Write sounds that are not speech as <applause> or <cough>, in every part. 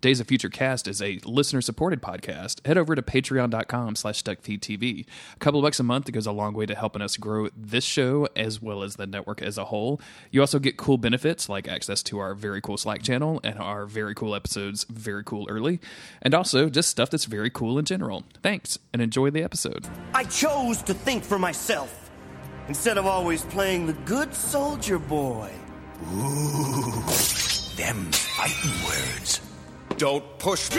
Days of Future Cast is a listener-supported podcast. Head over to patreon.com slash duckfeedtv. A couple of bucks a month goes a long way to helping us grow this show as well as the network as a whole. You also get cool benefits like access to our very cool Slack channel and our very cool episodes very cool early, and also just stuff that's very cool in general. Thanks, and enjoy the episode. I chose to think for myself instead of always playing the good soldier boy. Ooh, them fighting words. Don't push.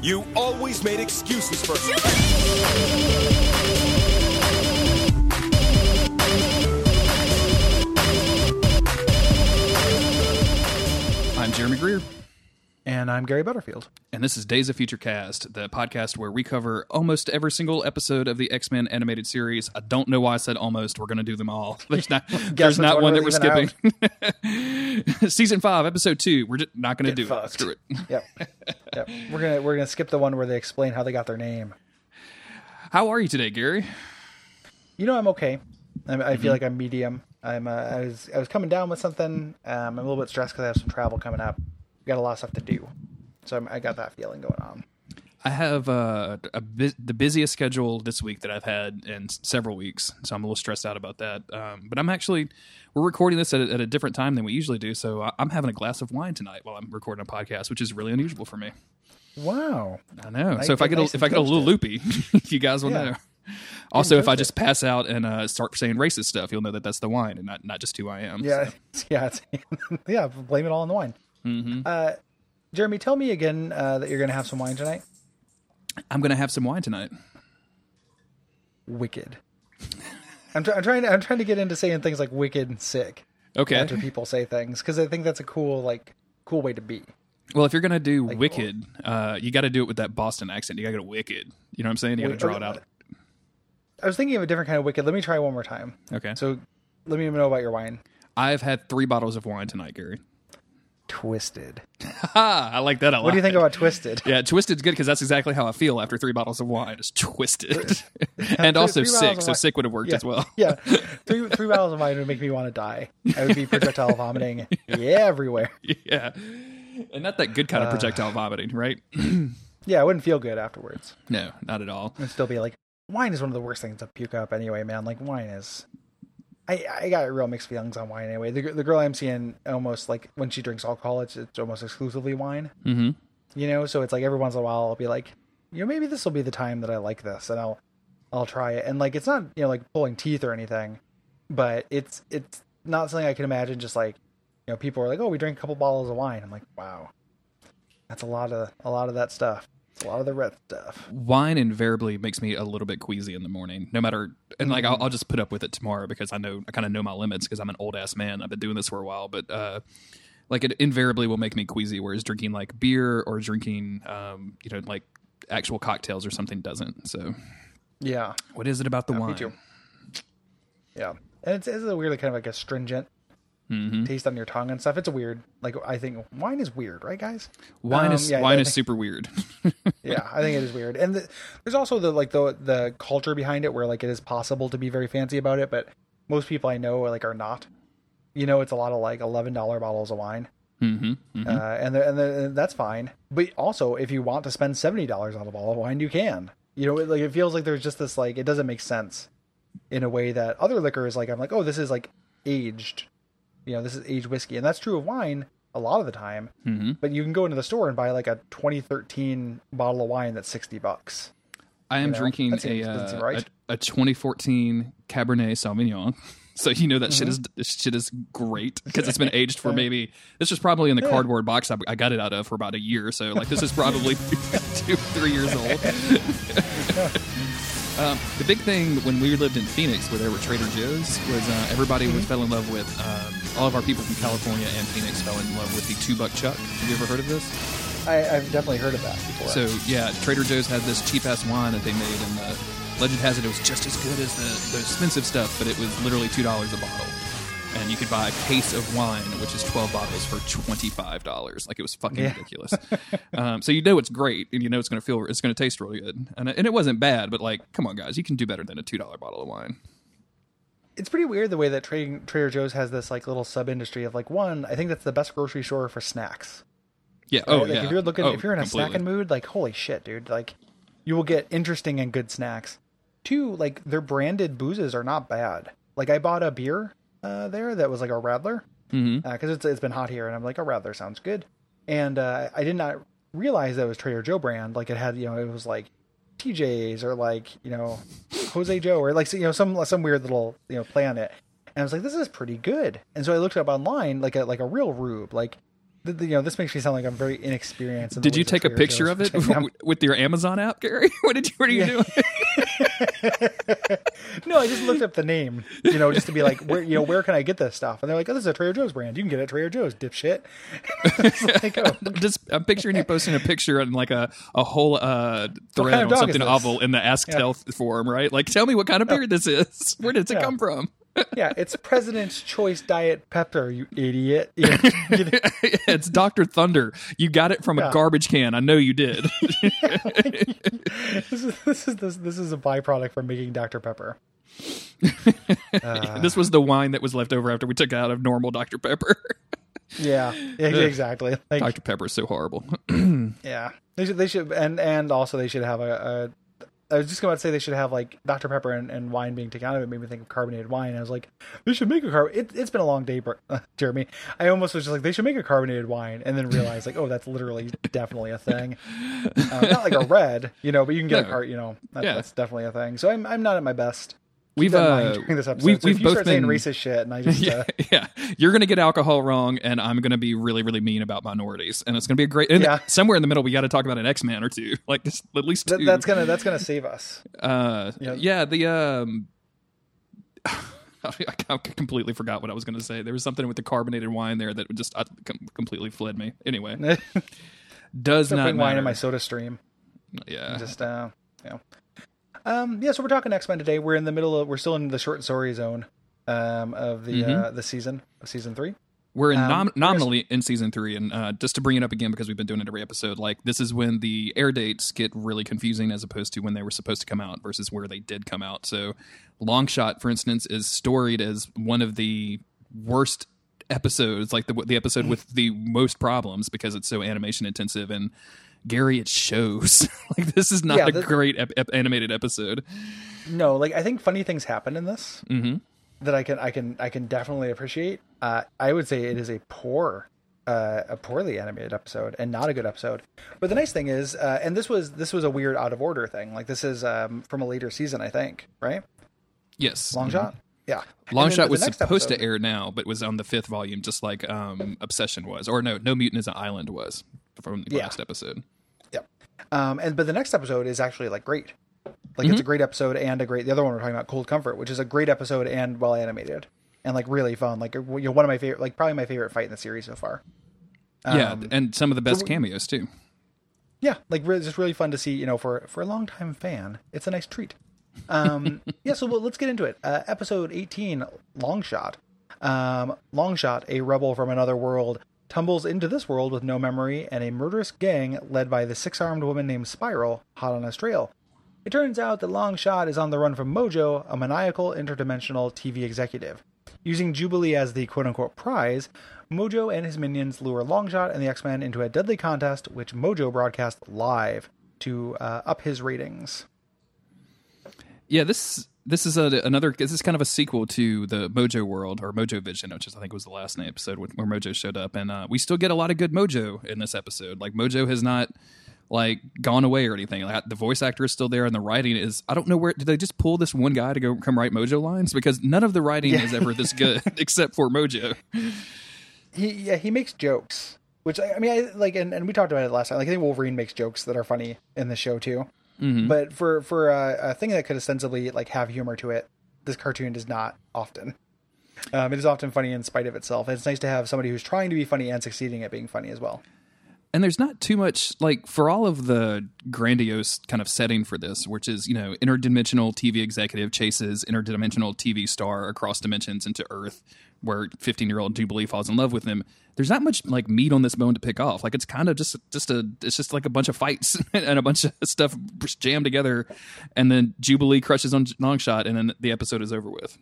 You always made excuses for. I'm Jeremy Greer. And I'm Gary Butterfield. And this is Days of Future Cast, the podcast where we cover almost every single episode of the X Men animated series. I don't know why I said almost. We're going to do them all. <laughs> There's not, <laughs> there's not one one that we're skipping. <laughs> Season five, episode two. We're just not going to do fucked. it. Screw it. Yep. yep. We're gonna we're gonna skip the one where they explain how they got their name. How are you today, Gary? You know, I'm okay. I'm, I Mm-hmm. feel like I'm medium. I'm uh, I was I was coming down with something. Um, I'm a little bit stressed because I have some travel coming up. Got a lot of stuff to do, so I'm, I got that feeling going on. I have uh, a bu- the busiest schedule this week that I've had in several weeks, so I'm a little stressed out about that. Um, but I'm actually we're recording this at a, at a different time than we usually do, so I- I'm having a glass of wine tonight while I'm recording a podcast, which is really unusual for me. Wow. I know. Nice- so if I get nice a, if I get a little loopy, <laughs> you guys will Yeah. know. Also, if I just pass out and uh, start saying racist stuff, you'll know that that's the wine and not not just who I am. Yeah. So, <laughs> Yeah. It's, <laughs> yeah. Blame it all on the wine. Mm-hmm. Uh, Jeremy, tell me again uh, that you're gonna have some wine tonight. I'm gonna have some wine tonight. Wicked. I'm, try- I'm trying. To, I'm trying to get into saying things like wicked and sick Okay. after people say things because I think that's a cool like cool way to be. Well, if you're gonna do wicked, uh, you got to do it with that Boston accent. You got to go wicked. You know what I'm saying? You got to draw okay. it out. I was thinking of a different kind of wicked. Let me try one more time. Okay. So let me know about your wine. I've had three bottles of wine tonight, Gary. Twisted. <laughs> I like that a lot. What do you think about Twisted? Yeah, twisted's good because that's exactly how I feel after three bottles of wine. It's twisted, <laughs> and also three sick. So sick would have worked Yeah. as well. <laughs> yeah. Three three bottles of wine would make me want to die. I would be projectile vomiting yeah, everywhere. yeah, and not that good kind Uh. of projectile vomiting, right? <clears throat> Yeah, I wouldn't feel good afterwards. No, not at all. I'd still be like, wine is one of the worst things to puke up anyway, man. Like wine is. I, I got real mixed feelings on wine anyway. The, the girl I'm seeing almost like when she drinks alcohol, it's, it's almost exclusively wine. Mm-hmm. you know so it's like every once in a while i'll be like you know maybe this will be the time that i like this and i'll i'll try it and like it's not you know like pulling teeth or anything but it's it's not something i can imagine just like you know people are like oh we drink a couple bottles of wine i'm like wow that's a lot of a lot of that stuff a lot of the red stuff Wine invariably makes me a little bit queasy in the morning, no matter. And like. I'll, I'll just put up with it tomorrow because I know I kind of know my limits because I'm an old ass man. I've been doing this for a while, but uh, like it invariably will make me queasy. Whereas drinking like beer or drinking, um, you know, like actual cocktails or something doesn't. So, yeah what is it about the Yeah, wine? me too yeah and it's, it's a weird kind of like astringent Mm-hmm. taste on your tongue and stuff. It's a weird. Like i think wine is weird right guys? Wine Um, is yeah, wine I is super weird. <laughs> yeah i think it is weird. And the, there's also the like the the culture behind it where like it is possible to be very fancy about it but most people i know like are not. You know it's a lot of like $11 bottles of wine. Mm-hmm. uh, and the, and, the, that's fine. But also if you want to spend $70 on a bottle of wine you can. You know it, like it feels like there's just this like it doesn't make sense in a way that other liquor is like i'm like oh this is like aged you know this is aged whiskey and that's true of wine a lot of the time Mm-hmm. but you can go into the store and buy like a 2013 bottle of wine that's 60 bucks I am know, drinking a, seems- doesn't seem uh, right. a a 2014 Cabernet Sauvignon. <laughs> So you know that shit is Mm-hmm. shit is great because it's been aged for maybe this was probably in the cardboard box I, I got it out of for about a year. So like this is probably <laughs> two three years old. <laughs> um, the big thing when we lived in Phoenix, where there were Trader Joe's, was uh, everybody Mm-hmm. was fell in love with um, all of our people from California and Phoenix fell in love with the two buck chuck. Have you ever heard of this? I, I've definitely heard of that before. So yeah, Trader Joe's had this cheap ass wine that they made, and the legend has it it was just as good as the, the expensive stuff, but it was literally two dollars a bottle. and you could buy a case of wine, which is twelve bottles for twenty five dollars. Like it was fucking Yeah. ridiculous. <laughs> um, so you know it's great, and you know it's going to feel, it's going to taste really good, and and it wasn't bad. But like, come on, guys, you can do better than a two dollar bottle of wine. It's pretty weird the way that Trader, Trader Joe's has this like little sub industry of like one. I think that's the best grocery store for snacks. Yeah. right? Oh like yeah. if you're looking, Oh, if you're in a completely. snacking mood, like holy shit, dude, like you will get interesting and good snacks. Two, like their branded boozes are not bad. Like I bought a beer uh, there that was like a Radler because it's it's been hot here, and I'm like a Radler sounds good, and uh, I did not realize that it was Trader Joe brand. Like it had, you know, it was like TJ's or like you know Jose Joe or like you know some some weird little you know play on it. And I was like, this is pretty good. And so I looked it up online, like a like a real rube, like. You know, this makes me sound like I'm very inexperienced. in Did you take a picture of it <laughs> with your Amazon app, Gary? <laughs> What did you? What are you doing? <laughs> No, I just looked up the name, you know, just to be like, where, you know, where can I get this stuff? And they're like, oh, this is a Trader Joe's brand. You can get it at Trader Joe's, dipshit. Like, oh, Just I'm picturing you posting a picture on like a a whole uh, thread kind of on something awful in the Ask Health forum, right? Like, tell me what kind of beer this is. Where did it Yeah. come from? Yeah, it's President's Choice Diet Pepper, you idiot. You know, you know, it's Doctor Thunder. You got it from a garbage can. I know you did. <laughs> this is this is this, this is a byproduct from making Dr Pepper. <laughs> this was the wine that was left over after we took out of normal Dr Pepper. <laughs> Yeah, yeah, exactly. Like, Dr Pepper is so horrible. <clears throat> yeah, they should they should and and also they should have a. I was just going to say they should have like Dr Pepper and, and wine being taken out of it made me think of carbonated wine. I was like, they should make a carb. It, it's been a long day, <laughs> Jeremy. I almost was just like, they should make a carbonated wine, and then realize like, oh, that's literally definitely a thing. Uh, not like a <laughs> red, you know, but you can get No. a cart, you know, that, Yeah. that's definitely a thing. So I'm I'm not at my best. We've, uh, this episode. we've- so we've if you both start saying been- racist shit, and I <laughs> just yeah, uh, yeah. You're going to get alcohol wrong, and I'm going to be really, really mean about minorities, and it's going to be a great. Yeah. somewhere in the middle, we got to talk about an X Man or two, <laughs> like just at least two. that, that's gonna that's gonna save us. Uh, Yeah. yeah. The um, <laughs> I completely forgot what I was going to say. There was something with the carbonated wine there that just uh, com- completely fled me. Anyway, does not wine in my soda stream. yeah, just uh you know um yeah so we're talking x-men today we're in the middle of we're still in the short story zone um of the uh the season of season three we're in um, nom- nominally in season three, and uh, just to bring it up again because we've been doing it every episode. Like this is when the air dates get really confusing as opposed to when they were supposed to come out versus where they did come out. So, Long Shot, for instance, is storied as one of the worst episodes, like the the episode with the most problems because it's so animation intensive and. Gary, it shows. <laughs> like this is not Yeah, a the- great ep- ep- animated episode. no like i think funny things happen in this Mm-hmm. that i can i can i can definitely appreciate uh i would say it is a poor uh, a poorly animated episode and not a good episode. But the nice thing is, uh, and this was this was a weird out of order thing. Like this is um, from a later season, I think, right? Yes, Long shot, yeah. Long Shot was supposed episode- to air now, but was on the fifth volume, just like um, Obsession was, or no, No Mutant is an Island was from the Yeah. last episode. Um, and but the next episode is actually like great. Like Mm-hmm. it's a great episode and a great. The other one we're talking about, Cold Comfort, which is a great episode and well animated and like really fun. Like you know, one of my favorite, like probably my favorite fight in the series so far. yeah, Um, and some of the best we- cameos too. Yeah, like really, just really fun to see. You know, for for a long time fan, it's a nice treat. Um, <laughs> yeah, so well, let's get into it. Uh, episode eighteen, Long Shot. Um, Long Shot, a rebel from another world, tumbles into this world with no memory and a murderous gang led by the six-armed woman named Spiral, hot on his trail. It turns out that Longshot is on the run from Mojo, a maniacal interdimensional TV executive. Using Jubilee as the quote unquote prize, Mojo and his minions lure Longshot and the X Men into a deadly contest, which Mojo broadcasts live to uh, up his ratings. Yeah, this this is a, another. This is kind of a sequel to the Mojo World or Mojo Vision, which is, I think was the last name episode where Mojo showed up, and uh, we still get a lot of good Mojo in this episode. Like Mojo has not like gone away or anything. Like, the voice actor is still there, and the writing is. I don't know where did they just pull this one guy to go come write Mojo lines because none of the writing is ever this good <laughs> <laughs> except for Mojo. He yeah he makes jokes, which I, I mean I like, and, and we talked about it last time. Like I think Wolverine makes jokes that are funny in the show too. But for for a, a thing that could ostensibly like have humor to it, this cartoon does not often. Um, it is often funny in spite of itself. And it's nice to have somebody who's trying to be funny and succeeding at being funny as well. and there's not too much like for all of the grandiose kind of setting for this which is you know interdimensional tv executive chases interdimensional tv star across dimensions into earth where 15 year old Jubilee falls in love with him. There's not much like meat on this bone to pick off. Like it's kind of just just a it's just like a bunch of fights <laughs> and a bunch of stuff jammed together, and then Jubilee crushes on Longshot, and then the episode is over with.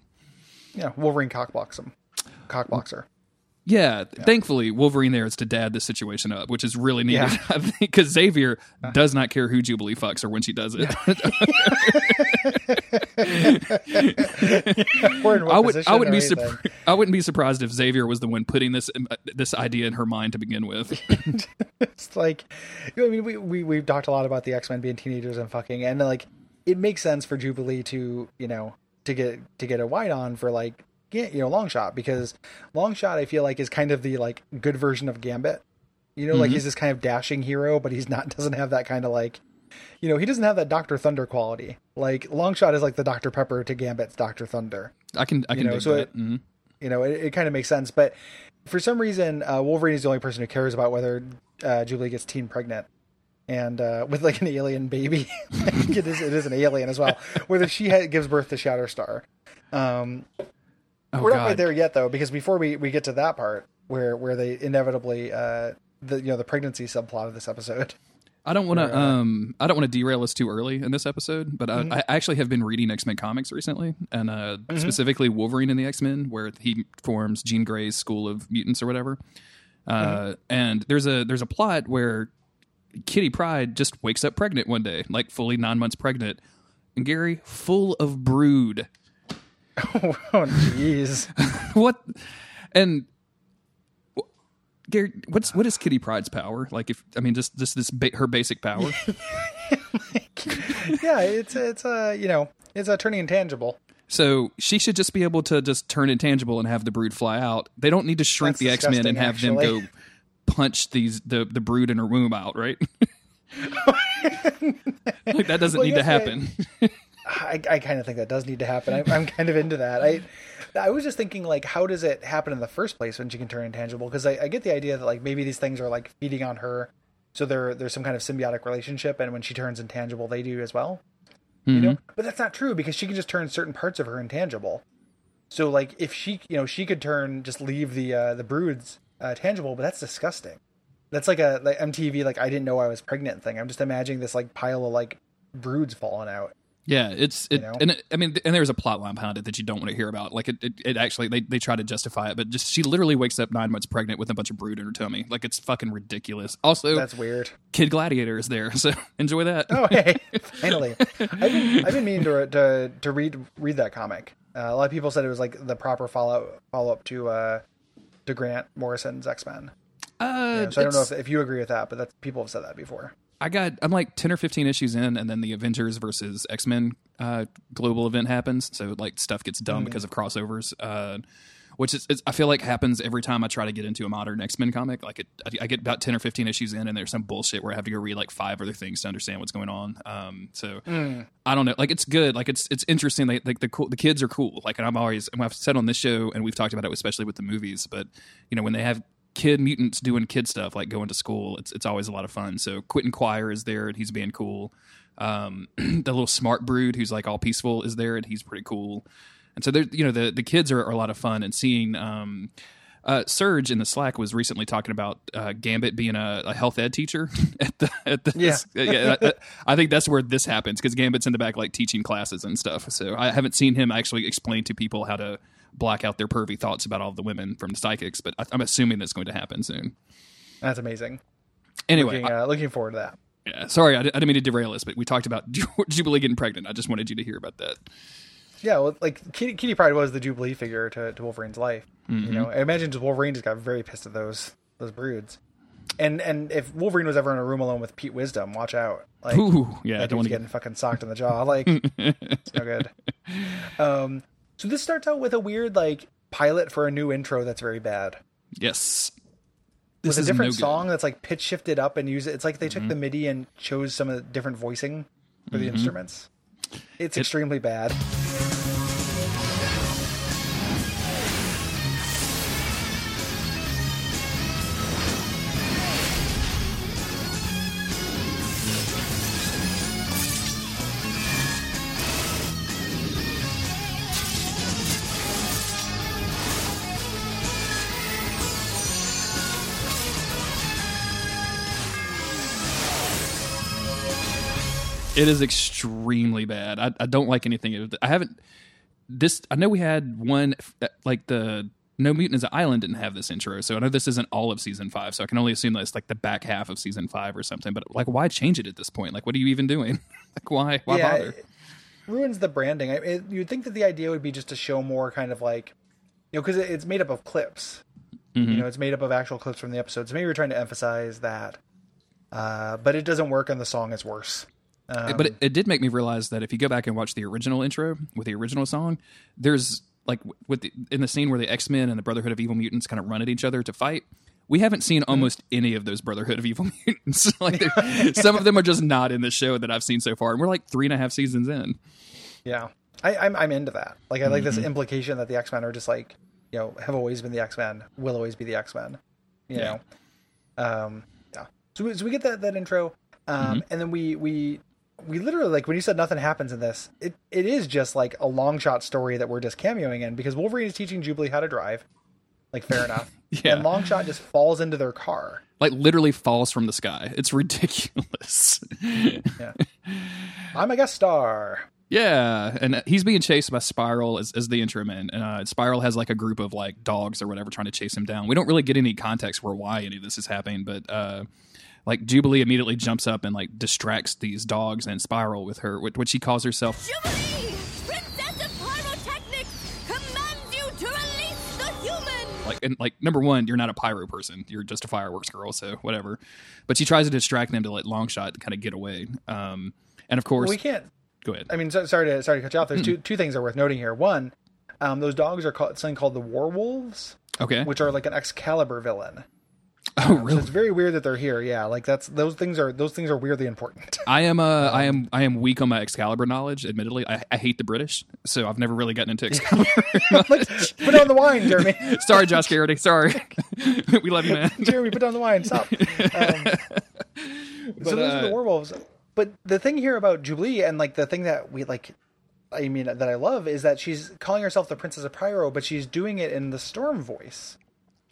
Yeah, Wolverine cockblocks him. Cockboxer. Yeah, thankfully Wolverine there is to dad this situation up, which is really needed. Yeah. <laughs> I think because Xavier does not care who Jubilee fucks or when she does it. <laughs> I would I wouldn't be surprised. I wouldn't be surprised if Xavier was the one putting this uh, this idea in her mind to begin with. <laughs> It's like, I mean, we, we we've talked a lot about the X Men being teenagers and fucking, and like, it makes sense for Jubilee to you know to get to get a white on for like yeah, you know long shot because long shot I feel like is kind of the like good version of Gambit. You know, like he's this kind of dashing hero, but he's not <laughs> doesn't have that kind of like, you know, he doesn't have that Doctor Thunder quality. Like Longshot is like the Doctor Pepper to Gambit's Doctor Thunder. I can I can know, so that. it- Mhm. you know, it, it kind of makes sense. But for some reason, uh, Wolverine is the only person who cares about whether uh, Jubilee gets teen pregnant. And uh, <laughs> with like an alien baby, <laughs> it is it is an alien as well. Whether she ha- gives birth to Shatterstar, um, Oh we're not God. right there yet though, because before we, we get to that part where where they inevitably uh, the you know the pregnancy subplot of this episode. I don't want to um I don't want to derail us too early in this episode, but I, I actually have been reading X Men comics recently, and uh, specifically Wolverine in the X Men, where he forms Jean Grey's School of Mutants or whatever. Uh, And there's a there's a plot where Kitty Pryde just wakes up pregnant one day, like fully nine months pregnant, and Gary full of brood. <laughs> oh jeez, <laughs> what and Gary, what's what is Kitty Pryde's power? Like, if I mean, just just this ba- her basic power. <laughs> yeah, it's it's uh you know it's a turning intangible. So she should just be able to just turn intangible and have the brood fly out. They don't need to shrink That's the X Men and have them go punch these the the brood in her womb out, right? like that doesn't Well, need to happen. I, I kind of think that does need to happen. I, I'm kind of into that. I I was just thinking like, how does it happen in the first place when she can turn intangible? Because I, I get the idea that like maybe these things are like feeding on her, so there there's some kind of symbiotic relationship, and when she turns intangible, they do as well. You know, but that's not true because she can just turn certain parts of her intangible. So like, if she you know she could turn just leave the uh, the broods uh, tangible, but that's disgusting. That's like a like MTV like I didn't know I was pregnant thing. I'm just imagining this like pile of like broods falling out. Yeah, it's it, know? and it, I mean, and there's a plot line behind it that you don't want to hear about. Like it, it, it actually they they try to justify it, but just she literally wakes up nine months pregnant with a bunch of brood in her tummy. Like it's fucking ridiculous. Also, That's weird. Kid Gladiator is there, <laughs> so enjoy that. Oh, hey, <laughs> finally! I've been, I've been meaning to to to read read that comic. Uh, a lot of people said it was like the proper follow follow up to uh, to Grant Morrison's X Men. Uh, So I don't know if, if you agree with that, but that's people have said that before. I got I'm like ten or fifteen issues in, and then the Avengers versus X Men uh, global event happens. So like stuff gets dumb because of crossovers, uh, which is, is I feel like happens every time I try to get into a modern X Men comic. Like it, I, I get about ten or fifteen issues in, and there's some bullshit where I have to go read like five other things to understand what's going on. Um, so I don't know. Like it's good. Like it's it's interesting. Like, like the cool, the kids are cool. Like and I'm always and I've said on this show, and we've talked about it, especially with the movies. But you know when they have kid mutants doing kid stuff like going to school it's it's always a lot of fun so quentin Quire is there and he's being cool um <clears throat> the little smart brood who's like all peaceful is there and he's pretty cool and so there you know the the kids are, are a lot of fun and seeing um uh, Serge in the Slack was recently talking about uh, Gambit being a, a health ed teacher <laughs> at the at the Yeah. <laughs> yeah. I, I think that's where this happens because Gambit's in the back like teaching classes and stuff. So I haven't seen him actually explain to people how to block out their pervy thoughts about all the women from the psychics, but I, I'm assuming that's going to happen soon. That's amazing. Anyway, Looking, uh, looking forward to that. yeah, sorry, I, I didn't mean to derail us, but we talked about <laughs> Jubilee getting pregnant. I just wanted you to hear about that. Yeah, well, like Kitty, Kitty Pryde was the Jubilee figure to, to Wolverine's life. You know, I imagine Wolverine just got very pissed at those those broods. And and if Wolverine was ever in a room alone with Pete Wisdom, watch out. Like, Ooh, yeah, that don't want to getting fucking socked in the jaw. Like, <laughs> it's no good. Um, so this starts out with a weird like pilot for a new intro that's very bad. Yes, With this a different no song that's like pitch shifted up and use it. It's like they Mm-hmm. took the MIDI and chose some of the different voicing for the instruments. It's extremely bad. It is extremely bad. I, I don't like anything. I haven't. This I know we had one like the No Mutant is an Island didn't have this intro, so I know this isn't all of season five. So I can only assume that it's like the back half of season five or something. But like, why change it at this point? Like, what are you even doing? <laughs> like, why? Why yeah, bother? it ruins the branding. I, it, you'd think that the idea would be just to show more kind of like, you know, because it, it's made up of clips. Mm-hmm. You know, it's made up of actual clips from the episodes. So maybe we're trying to emphasize that, uh, but it doesn't work, and the song is worse. Um, but it, it did make me realize that if you go back and watch the original intro with the original song, there's like with the, in the scene where the X Men and the Brotherhood of Evil Mutants kind of run at each other to fight. We haven't seen almost any of those Brotherhood of Evil <laughs> Mutants. <laughs> like some of them are just not in the show that I've seen so far, and we're like three and a half seasons in. Yeah, I, I'm I'm into that. Like I like this implication that the X Men are just like you know have always been the X Men, will always be the X Men. You Yeah. know, um, yeah. So we, so we get that that intro, um, and then we we we literally like when you said nothing happens in this, it it is just like a long shot story that we're just cameoing in because Wolverine is teaching Jubilee how to drive. Like fair <laughs> enough. Yeah. And Longshot just falls into their car. Like literally falls from the sky. It's ridiculous. Yeah. I'm a guest star. Yeah, and he's being chased by Spiral as, as the intro man. And uh, Spiral has like a group of like dogs or whatever trying to chase him down. We don't really get any context for why any of this is happening, but uh, like Jubilee immediately jumps up and like distracts these dogs and Spiral with her, which, which she calls herself. Jubilee! Princess of Pyrotechnics commands you to release the human! Like, and like number one, you're not a pyro person. You're just a fireworks girl, so whatever. But she tries to distract them to let Longshot kind of get away. Um, and of course, We can't go ahead. I mean, so, sorry to sorry to cut you off. There's two two things are worth noting here. One, um, those dogs are called something called the War Wolves, okay. which are like an Excalibur villain. Oh, So really? it's very weird that they're here. Yeah, like that's those things are those things are weirdly important. I am uh, <laughs> I am I am weak on my Excalibur knowledge. Admittedly, I, I hate the British, so I've never really gotten into Excalibur. <laughs> like, put down the wine, Jeremy. <laughs> Sorry, Josh Garrity. Sorry, we love you, man. Jeremy, put down the wine. Stop. Um, so those are the uh, werewolves. But the thing here about Jubilee and like the thing that we like, I mean that I love is that she's calling herself the Princess of Pyro, but she's doing it in the Storm voice.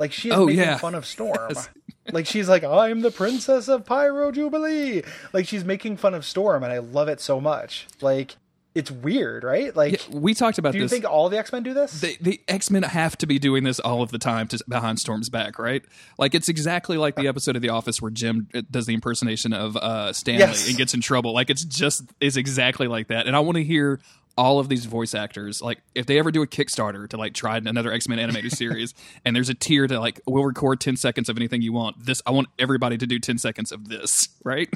Like she is Oh, making yeah. fun of Storm. <laughs> like she's like, I'm the Princess of Pyro Jubilee. Like she's making fun of Storm, and I love it so much. Like it's weird, right? Like, We talked about this. do you this. think all the X Men do this? the, the X Men have to be doing this all of the time to behind Storm's back, right? Like it's exactly like the episode of The Office where Jim uh, does the impersonation of uh, Stanley Yes. and gets in trouble. Like it's just is exactly like that. And I want to hear all of these voice actors like if they ever do a Kickstarter to like try another X Men animated series, <laughs> and there's a tier to like we'll record ten seconds of anything you want. This I want everybody to do ten seconds of this, <laughs> right?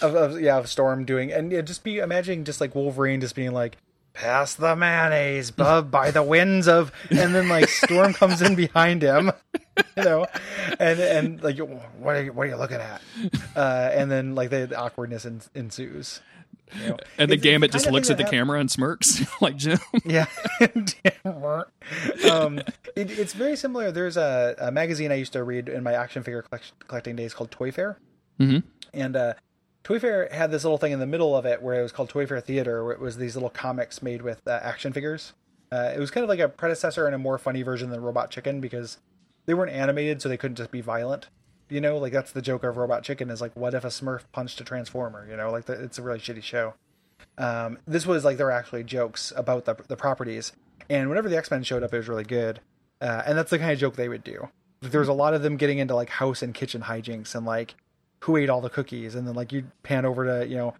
of, of yeah of Storm doing and yeah, just be imagining just like Wolverine just being like pass the mayonnaise bub by the winds of and then like Storm <laughs> comes in behind him you know and and like what are you, what are you looking at uh and then like the, the awkwardness en- ensues you know? And the It's- it's Gambit just looks at the that hap- camera and smirks <laughs> like Jim. yeah. <laughs> um, it, it's very similar. There's a, a magazine I used to read in my action figure collect- collecting days called Toy Fair. Mm-hmm. And uh, Toy Fair had this little thing in the middle of it where it was called Toy Fair Theater, where it was these little comics made with uh, action figures. Uh, it was kind of like a predecessor and a more funny version than Robot Chicken because they weren't animated, so they couldn't just be violent. You know, like that's the joke of Robot Chicken is like, what if a Smurf punched a Transformer? You know, like the, it's a really shitty show um, this was like there were actually jokes about the the properties, and whenever the X Men showed up, it was really good, uh, and that's the kind of joke they would do. There was a lot of them getting into like house and kitchen hijinks and like who ate all the cookies, and then like you'd pan over to you know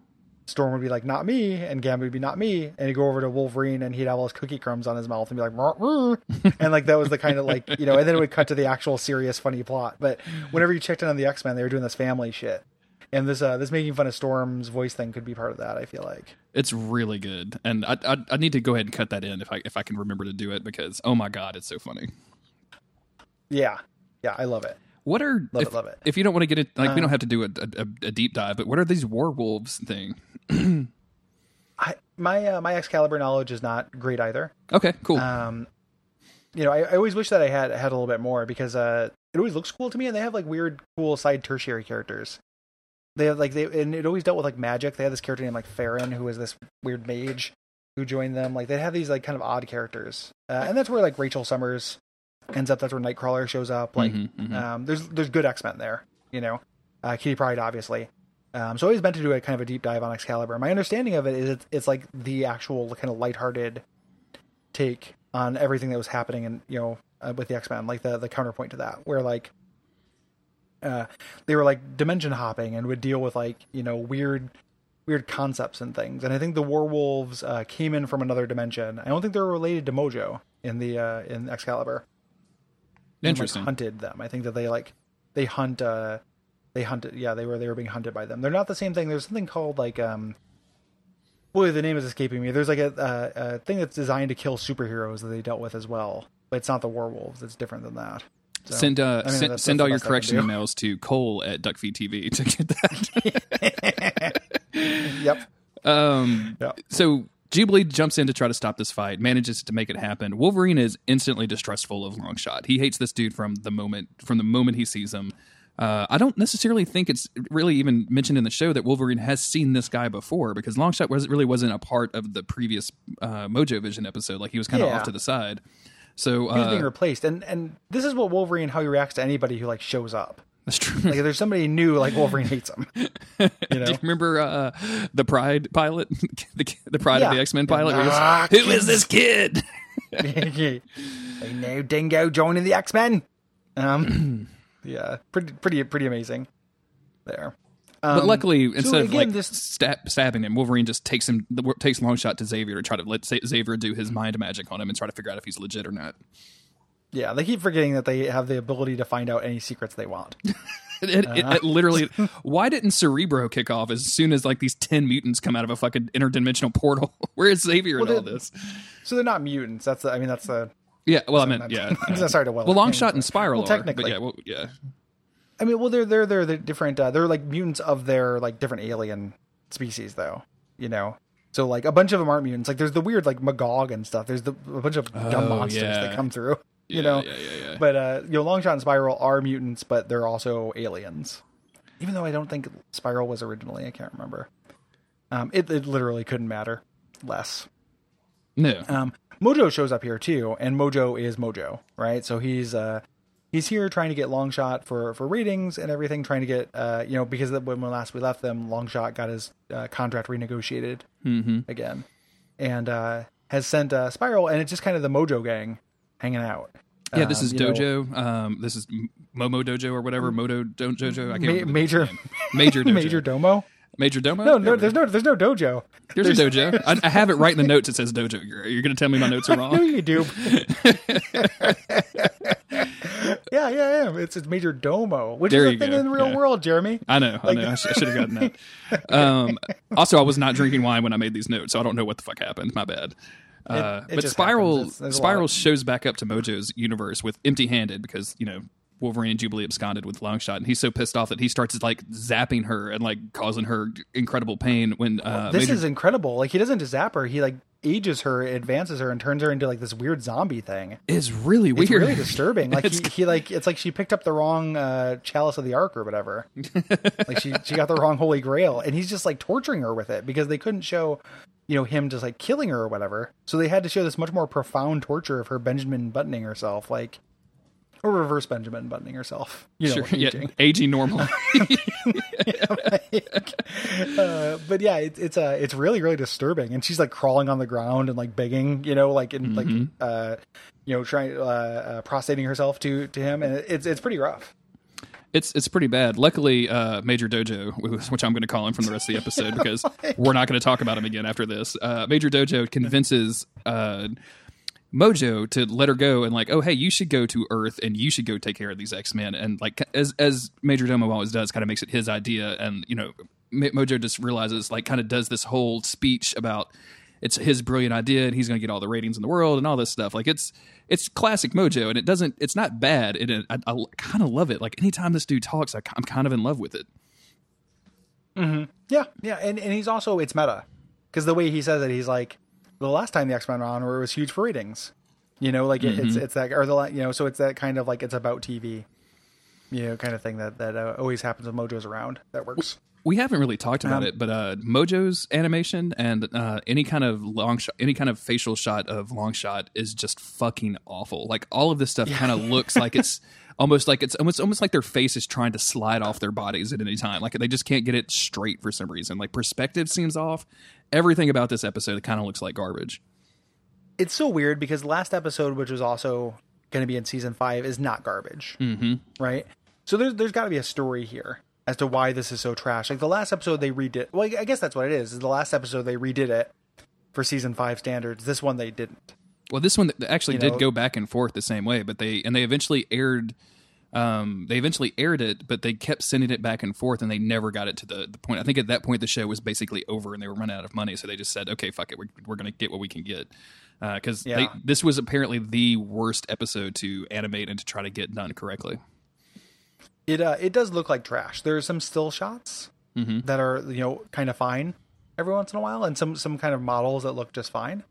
Storm would be like not me, and Gambit would be not me, and he'd go over to Wolverine and he'd have all his cookie crumbs on his mouth and be like, "Rah, rah." <laughs> and like that was the kind of like you know, and then it would cut to the actual serious funny plot. But whenever you checked in on the X Men, they were doing this family shit. And this uh, this making fun of Storm's voice thing could be part of that. I feel like. It's really good, and I, I I need to go ahead and cut that in if I if I can remember to do it because oh my god, it's so funny. Yeah, yeah, I love it. What are Love if, it, love it. if you don't want to get it like we don't have to do a, a, a deep dive, but what are these werewolves thing? I my uh, my Excalibur knowledge is not great either. Okay, cool. Um, you know, I, I always wish that I had had a little bit more because uh, it always looks cool to me, and they have like weird, cool side tertiary characters. They have like they and it always dealt with like magic. They had this character named like Feron, who was this weird mage who joined them. Like they have these like kind of odd characters, uh, and that's where like Rachel Summers ends up. That's where Nightcrawler shows up. Like, Mhm, mhm. um, there's there's good X Men there. You know, uh, Kitty Pryde obviously. Um, so I was meant to do a kind of a deep dive on Excalibur. My understanding of it is it's, it's like the actual kind of lighthearted take on everything that was happening and you know uh, with the X-Men, like the the counterpoint to that, where like uh, they were like dimension hopping and would deal with like you know weird weird concepts and things. And I think the werewolves uh, came in from another dimension. I don't think they're related to Mojo in the uh, in Excalibur. And, like, hunted them. I think that they like they hunt. uh They hunted. Yeah, they were they were being hunted by them. They're not the same thing. There's something called like um. Boy, the name is escaping me. There's like a, a, a thing that's designed to kill superheroes that they dealt with as well, but it's not the werewolves. It's different than that. So, send uh, I mean, send, that's- send that's all your best I can correction emails to Cole at Duckfeed TV to get that. <laughs> Yep. Um, Yeah. So Jubilee jumps in to try to stop this fight, manages to make it happen. Wolverine is instantly distrustful of Longshot. He hates this dude from the moment from the moment he sees him. Uh, I don't necessarily think it's really even mentioned in the show that Wolverine has seen this guy before because Longshot was really wasn't a part of the previous uh, Mojo Vision episode. Like he was kind of Yeah. off to the side. So He's uh, being replaced, and and this is what Wolverine how he reacts to anybody who like shows up. That's true. Like if there's somebody new, like Wolverine hates him. <laughs> You know. Do you remember uh, the Pryde pilot, <laughs> the, the Pryde of the X Men pilot? was, Ah, Who is this kid? <laughs> I know Dingo joining the X Men. Um, <clears throat> yeah, pretty pretty pretty amazing. There, But luckily, instead of again, like this- stab, stabbing him, Wolverine just takes him takes long shot to Xavier to try to let Xavier do his mind magic on him and try to figure out if he's legit or not. Yeah, they keep forgetting that they have the ability to find out any secrets they want. <laughs> It, it, it, it literally, why didn't Cerebro kick off as soon as like these ten mutants come out of a fucking interdimensional portal? <laughs> Where is Xavier in all this? So they're not mutants. That's the, I mean that's the. Yeah, well, I meant yeah. <laughs> Sorry to well. Well, Longshot and Spiral Well, are, technically. but yeah, well, yeah. I mean, well, they're they're they're the different. Uh, they're like mutants of their like different alien species, though. You know, so like a bunch of them aren't mutants. Like there's the weird like Magog and stuff. There's the a bunch of dumb Oh, monsters yeah. that come through. You Yeah, know, yeah, yeah, yeah. but uh, you know, Longshot and Spiral are mutants, but they're also aliens. Even though I don't think Spiral was originally, I can't remember. Um, it it literally couldn't matter less. No, Um, Mojo shows up here too, and Mojo is Mojo, right? So he's uh, he's here trying to get Longshot for for ratings and everything, trying to get uh, you know because when last we left them, Longshot got his uh, contract renegotiated again, and uh, has sent uh, Spiral, and it's just kind of the Mojo gang hanging out. yeah. This Um, is know, Dojo. um, this is Momo Dojo or whatever. Moto Do- Dojo. I can't Ma- major. <laughs> Major Dojo. major Domo. Major Domo. No, no, there's no, there's no dojo. There's, a dojo. I, I have it right in the notes. It says dojo. You're, you're going to tell me my notes are <laughs> wrong. No, you do. <laughs> yeah, yeah, yeah. It's it's Major Domo, which There is a thing go. in the real Yeah. world, Jeremy. I know. I know. I, sh- I should have gotten that. Um, also, I was not drinking wine when I made these notes, so I don't know what the fuck happened. My bad. Uh, it but Spiral. It's- Spiral shows back up to Mojo's universe with empty-handed because you know Wolverine and Jubilee absconded with Longshot, and he's so pissed off that he starts like zapping her and like causing her incredible pain when uh, This Major- is incredible. Like he doesn't just zap her; he like ages her, advances her, and turns her into like this weird zombie thing. is really weird. <laughs> It's really disturbing. Like he, he like it's like she picked up the wrong uh, chalice of the ark or whatever. <laughs> like she she got the wrong holy grail, and he's just like torturing her with it because they couldn't show, you know, him just like killing her or whatever. So they had to show this much more profound torture of her Benjamin buttoning herself, like or reverse Benjamin buttoning herself. You know, Sure, yeah, aging. aging normal. <laughs> uh, but yeah, it, it's uh, it's really really disturbing, and she's like crawling on the ground and like begging, you know, like and like uh, you know, trying uh, uh, prostrating herself to to him, and it's it's pretty rough. It's it's pretty bad. Luckily, uh, Major Dojo, <laughs> which I'm going to call him from the rest of the episode because <laughs> we're not going to talk about him again after this. Uh, Major Dojo convinces uh, Mojo to let her go and like, oh hey, you should go to Earth and you should go take care of these X Men. And like as as Major Domo always does, kind of makes it his idea. And you know, Mojo just realizes like kind of does this whole speech about it's his brilliant idea and he's going to get all the ratings in the world and all this stuff. Like it's it's classic Mojo and it doesn't it's not bad. It I, I kind of love it. Like anytime this dude talks, I, I'm kind of in love with it. Yeah, yeah, and and he's also it's meta because the way he says it, he's like the last time the X Men were on, where it was huge for ratings. You know, like it, it's it's that or the you know, so it's that kind of like it's about TV, you know, kind of thing that that uh, always happens when Mojo's around. That works. We haven't really talked about Um, it, but uh, Mojo's animation and uh, any kind of long shot, any kind of facial shot of long shot is just fucking awful. Like all of this stuff kind of looks like it's <laughs> almost like it's almost almost like their face is trying to slide off their bodies at any time. Like they just can't get it straight for some reason. Like perspective seems off. Everything about this episode kind of looks like garbage. It's so weird because last episode, which was also going to be in season five, is not garbage, mm-hmm. right? So there's there's got to be a story here as to why this is so trash. Like the last episode they redid. Well, I guess that's what it is. Is the last episode they redid it for season five standards. This one they didn't. Well, this one actually You did know- go back and forth the same way, but they and they eventually aired. Um, they eventually aired it, but they kept sending it back and forth, and they never got it to the, the point. I think at that point the show was basically over, and they were running out of money, so they just said, "Okay, fuck it, we're, we're going to get what we can get." Because Yeah. this was apparently the worst episode to animate and to try to get done correctly. It uh, it does look like trash. There are some still shots that are you know kind of fine every once in a while, and some some kind of models that look just fine.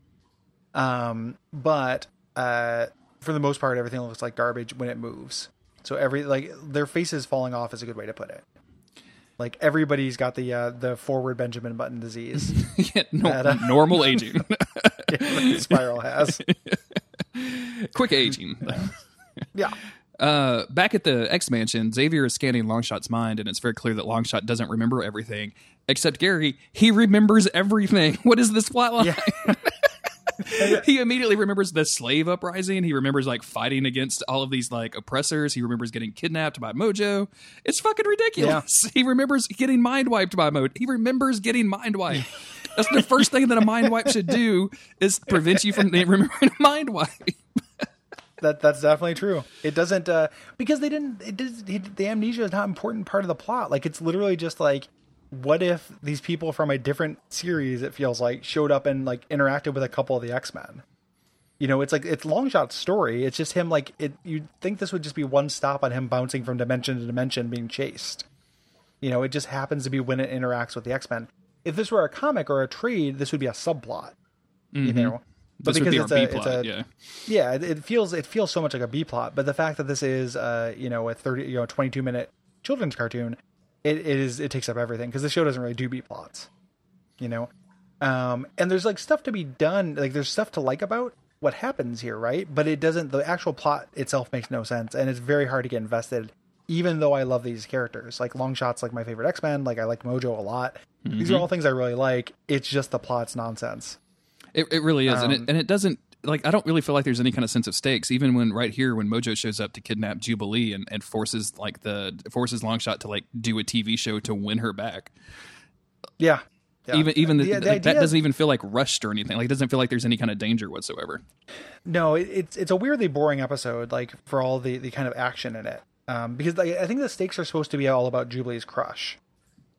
Um, but uh, for the most part, everything looks like garbage when it moves. So every like their faces falling off is a good way to put it. Like everybody's got the uh, the forward Benjamin Button disease. <laughs> Yeah, no, That, uh, normal aging, <laughs> that Spiral has. <laughs> quick aging. Yeah. Uh, back at the X Mansion, Xavier is scanning Longshot's mind, and it's very clear that Longshot doesn't remember everything. Except Gary, he remembers everything. <laughs> What is this plotline? <laughs> he immediately remembers the slave uprising. He remembers like fighting against all of these like oppressors. He remembers getting kidnapped by Mojo. It's fucking ridiculous. <laughs> He remembers getting mind wiped by Mojo. He remembers getting mind wiped. That's the first thing that a mind wipe should do is prevent you from remembering a mind wipe. That that's definitely true. It doesn't uh because they didn't it does he, the amnesia is not an important part of the plot. Like it's literally just like what if these people from a different series it feels like showed up and like interacted with a couple of the X-Men. You know, it's like it's Longshot's story. It's just him like it you'd think this would just be one stop on him bouncing from dimension to dimension being chased. You know, it just happens to be when it interacts with the X-Men. If this were a comic or a trade, this would be a subplot. You know. But Mm-hmm. This would be our it's a- it's a- yeah. yeah it, it feels it feels so much like a b plot but the fact that this is uh you know a 30 you know 22 minute children's cartoon it, it is it takes up everything because the show doesn't really do b plots you know? Um and there's like stuff to be done like there's stuff to like about what happens here right? But it doesn't the actual plot itself makes no sense and it's very hard to get invested even though i love these characters. Like long shots like my favorite x-men like i like mojo a lot. These are all things i really like. It's just the plot's nonsense It, it really is, and Um, it and it doesn't like I don't really feel like there's any kind of sense of stakes. Even when right here when Mojo shows up to kidnap Jubilee and, and forces like the forces Longshot to like do a TV show to win her back. yeah, Yeah. Even even the, The- the like, that doesn't even feel like rushed or anything. Like it doesn't feel like there's any kind of danger whatsoever. No, it, it's it's a weirdly boring episode, like for all the the kind of action in it. Um, because like, I think the stakes are supposed to be all about Jubilee's crush,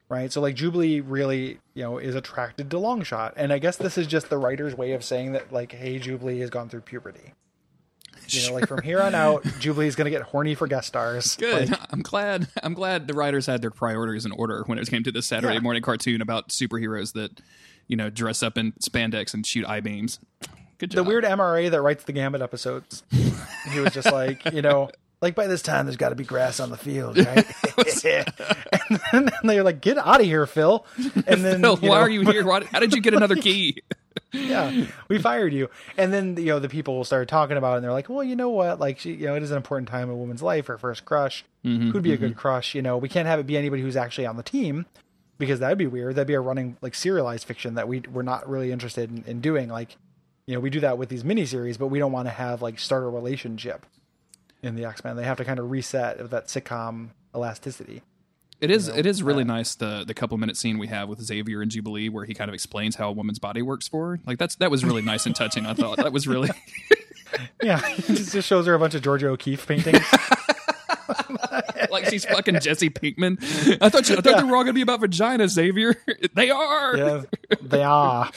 right? So like Jubilee really, you know, is attracted to Longshot, and I guess this is just the writer's way of saying that, like, hey, Jubilee has gone through puberty. You know, like from here on out, <laughs> Jubilee's gonna get horny for guest stars. Good. Like, I'm glad. I'm glad the writers had their priorities in order when it came to this Saturday Yeah. morning cartoon about superheroes that you know dress up in spandex and shoot eye beams. Good job. the weird MRA that writes the Gambit episodes, he was just like, you know, like by this time there's got to be grass on the field, <laughs> right? <laughs> and then they're like, "Get out of here, Phil!" <laughs> And then, Phil, why know, are you here? Why, how did you get another key? yeah, we fired you. And then you know the people will start talking about it, and they're like, "Well, you know what? Like, she, you know, it is an important time in a woman's life. Her first crush Mm-hmm, who'd be a good crush. You know, we can't have it be anybody who's actually on the team." Because that'd be weird. That'd be a running like serialized fiction that we we're not really interested in, in doing. Like, you know, we do that with these miniseries, but we don't want to have like start a relationship in the X Men. They have to kind of reset with that sitcom elasticity. It is. it is really uh, nice the the couple minute scene we have with Xavier and Jubilee, where he kind of explains how a woman's body works for her. Like that's that was really nice and touching. I thought that was really. <laughs> Yeah, <laughs> it just shows her a bunch of Georgia O'Keeffe paintings. <laughs> like she's fucking <laughs> Jesse Pinkman. I thought you, I thought they were all gonna be about vagina, Xavier. <laughs> they are. Yeah, they are. <laughs>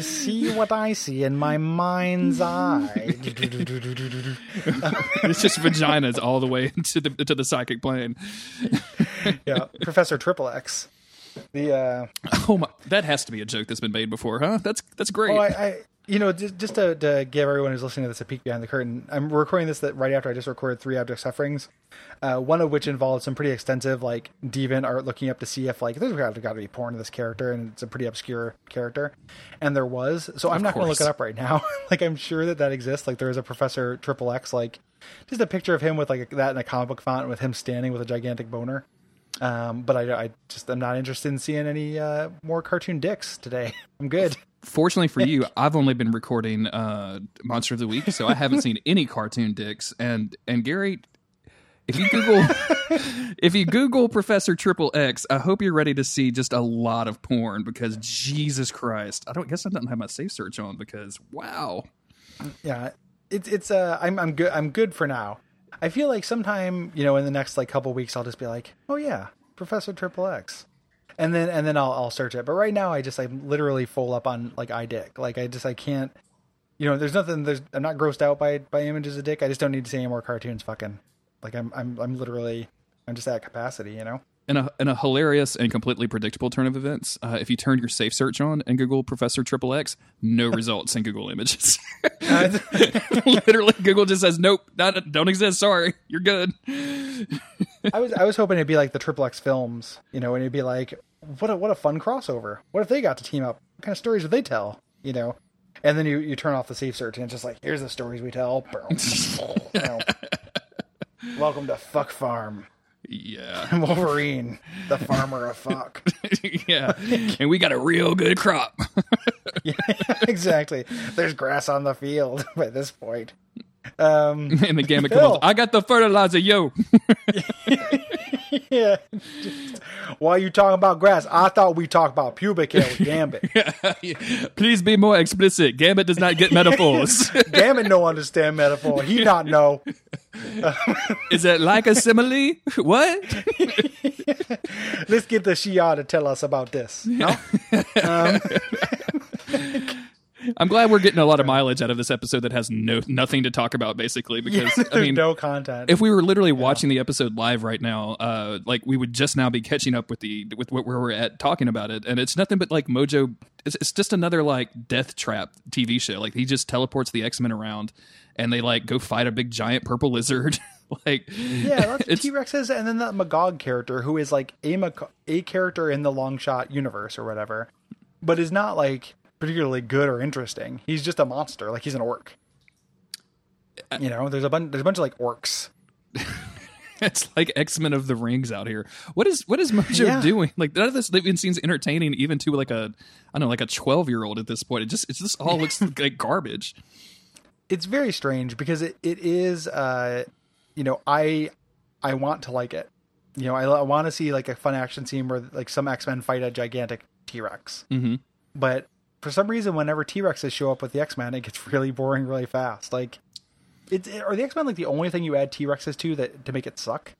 see what I see in my mind's eye. It's just vaginas all the way to the to the psychic plane. yeah, Professor Triple X. The uh, Oh my, that has to be a joke that's been made before, huh? That's that's great. oh, I, I you know, just, just to, to give everyone who's listening to this a peek behind the curtain, I'm recording this that right after I just recorded three object sufferings, uh, one of which involved some pretty extensive like deviant art looking up to see if like there's got to, got to be porn to this character and it's a pretty obscure character, and there was. So I'm not going to look it up right now. <laughs> like I'm sure that that exists. Like there is a Professor Triple X like just a picture of him with like that in a comic book font with him standing with a gigantic boner. Um, but I, I just I'm not interested in seeing any uh, more cartoon dicks today. <laughs> I'm good. Fortunately for you, I've only been recording uh, Monster of the Week, so I haven't seen <laughs> any cartoon dicks. And and Gary, if you Google <laughs> if you Google Professor Triple X, I hope you're ready to see just a lot of porn because Jesus Christ, I don't guess I don't have my safe search on because wow. yeah it's it's uh i'm i'm good i'm good for now i feel like sometime you know in the next like couple weeks i'll just be like oh yeah professor triple x and then and then i'll i'll search it but right now i just i'm literally full up on like i dick like i just i can't you know there's nothing there's i'm not grossed out by by images of dick i just don't need to see any more cartoons fucking like i'm i'm i'm literally i'm just at capacity you know In a, in a hilarious and completely predictable turn of events, uh, if you turn your safe search on and Google Professor Triple X, no <laughs> results in Google Images. <laughs> <laughs> Literally, Google just says, "Nope, not, don't exist. Sorry, you're good." I was I was hoping it'd be like the Triple X films, you know, and it'd be like, what a what a fun crossover. What if they got to team up? What kind of stories would they tell? You know, and then you you turn off the safe search and it's just like, here's the stories we tell. <laughs> You know, Welcome to Fuck Farm. Yeah, <laughs> Wolverine, the farmer of fuck. <laughs> yeah, and we got a real good crop. yeah, exactly. There's grass on the field by this point. Um, <laughs> and the Gambit <laughs> Phil. comes, I got the fertilizer, yo. <laughs> yeah. Why are you talking about grass? I thought we talked about pubic hair with Gambit. Please be more explicit. Gambit does not get metaphors. Gambit no understand metaphor. He not know. Is it like a simile? What? Let's get the Shia to tell us about this. No? I'm glad we're getting a lot of mileage out of this episode that has no nothing to talk about, basically. Because <laughs> There's I mean, no content. if we were literally watching the episode live right now, uh, like we would just now be catching up with the with what where we're at talking about it, and it's nothing but like Mojo. It's, it's just another like death trap TV show. Like he just teleports the X Men around, and they like go fight a big giant purple lizard. <laughs> like yeah, lots of it's- T Rexes, and then that Magog character who is like a Mag- a character in the Longshot universe or whatever, but is not like particularly good or interesting. He's just a monster. Like he's an orc. You know, there's a bunch. There's a bunch of like orcs. <laughs> it's like X Men of the Rings out here. What is what is Mojo Yeah. doing? Like none of this even seems entertaining, even to like a I don't know, like a twelve year old at this point. It just it just all looks <laughs> like garbage. It's very strange because it, it is. uh You know, I I want to like it. You know, I, I want to see like a fun action scene where like some X Men fight a gigantic T Rex. Mhm. But for some reason, whenever T Rexes show up with the X Men, it gets <laughs> really boring really fast. Like, it's are the X Men like the only thing you add T Rexes to that to make it suck?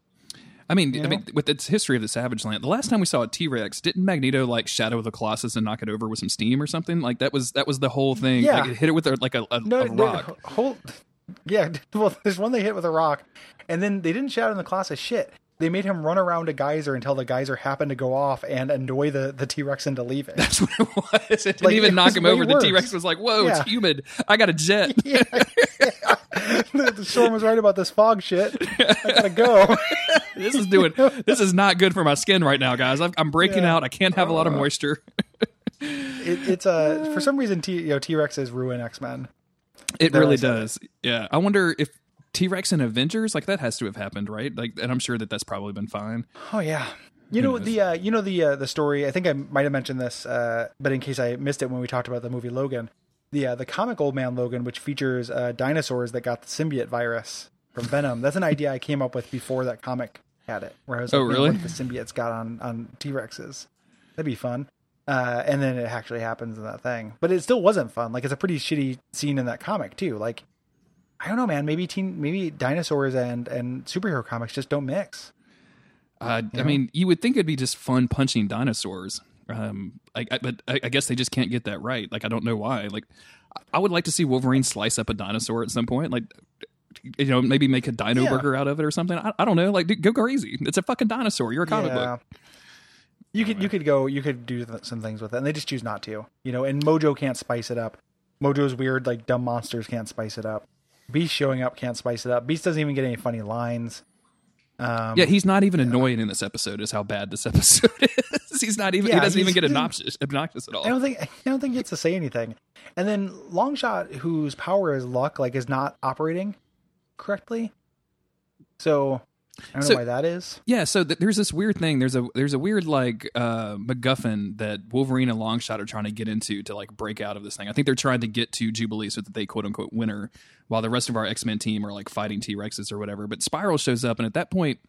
I mean, I know? mean, with its history of the Savage Land, the last time we saw a T Rex, didn't Magneto like shadow the Colossus and knock it over with some steam or something? Like that was that was the whole thing. Yeah. Like it hit it with a, like a, a, No, a no, rock. whole, <laughs> yeah. <laughs> Well, there's one they hit with a rock, and then they didn't in the Colossus shit. They made him run around a geyser until the geyser happened to go off and annoy the, the T Rex into leaving. That's what it was. It didn't Like, even it knock him over. The. T Rex was like, "Whoa, Yeah. it's humid. I got a jet." <laughs> yeah, the, <laughs> the storm was right about this fog shit. I gotta go. <laughs> this is doing. This is not good for my skin right now, guys. I've, I'm breaking Yeah. out. I can't have a lot of uh. moisture. It, it's a for some reason T you know T Rexes ruin X Men. It really I it. does. Yeah, I wonder if T Rex and Avengers like that has to have happened, right? Like, and I'm sure that that's probably been fine. Oh yeah. You know the uh, you know the uh, the story. I think I might have mentioned this, uh, but in case I missed it when we talked about the movie Logan, the uh, the comic Old Man Logan, which features uh, dinosaurs that got the symbiote virus from Venom. That's an idea I came up with before that comic had it. Where I was like, Oh, really? what the symbiotes got on on T Rexes? That'd be fun. Uh, and then it actually happens in that thing, but it still wasn't fun. Like it's a pretty shitty scene in that comic too. Like I don't know, man. Maybe teen, maybe dinosaurs and and superhero comics just don't mix. Uh, I mean, you would think it'd be just fun punching dinosaurs. Um, I, I, but I, I guess they just can't get that right. Like, I don't know why. Like, I would like to see Wolverine slice up a dinosaur at some point. Like, you know, maybe make a dino Yeah. burger out of it or something. I, I don't know. Like, dude, go crazy. It's a fucking dinosaur. You're a comic book. You could you could go you could do th- some things with it, and they just choose not to. You know, and Mojo can't spice it up Mojo's weird, like dumb monsters can't spice it up. Beast showing up can't spice it up. Beast doesn't even get any funny lines. Um, yeah, he's not even annoying in this episode. Is how bad this <laughs> episode is. He's not even. he doesn't even get obnoxious, obnoxious at all. I don't think I don't think he gets to say anything. And then Longshot, whose power is luck, like is not operating correctly. So I don't So- know why that is. Yeah, so th- there's this weird thing. There's a there's a weird like uh MacGuffin that Wolverine and Longshot are trying to get into to like break out of this thing. I think they're trying to get to Jubilee so that they quote unquote win her, while the rest of our X Men team are like fighting T Rexes or whatever. But Spiral shows up, and at that point,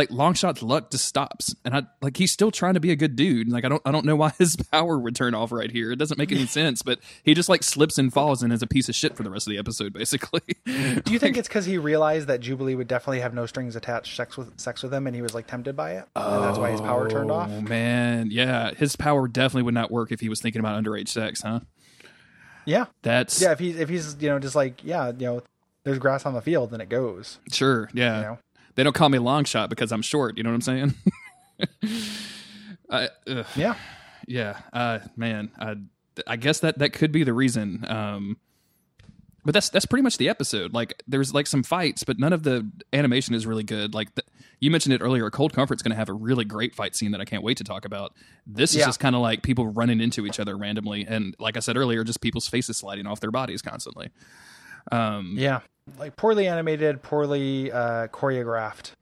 like Longshot's luck just stops, and I like he's still trying to be a good dude. Like I don't I don't know why <laughs> his power would turn off right here. It doesn't make any <laughs> sense. But he just like slips and falls and is a piece of shit for the rest of the episode, basically. <laughs> Do you think it's because he realized that Jubilee would definitely have no strings attached sex with sex with him, and he was like tempted by it, and that's why his power turned off? Oh man, yeah, his power definitely would not work if he was thinking about underage sex, huh? Yeah, That's yeah. If he's if he's you know just like yeah you know there's grass on the field, then it goes. sure, yeah. You know? They don't call me Longshot because I'm short. You know what I'm saying? <laughs> I, ugh, Yeah. yeah, uh, man. I, I guess that that could be the reason. Um, but that's that's pretty much the episode. Like, there's like some fights, but none of the animation is really good. Like the, you mentioned it earlier, Cold Comfort's going to have a really great fight scene that I can't wait to talk about. This is just kind of like people running into each other randomly, and like I said earlier, just people's faces sliding off their bodies constantly. Um, Yeah, like poorly animated, poorly uh, choreographed,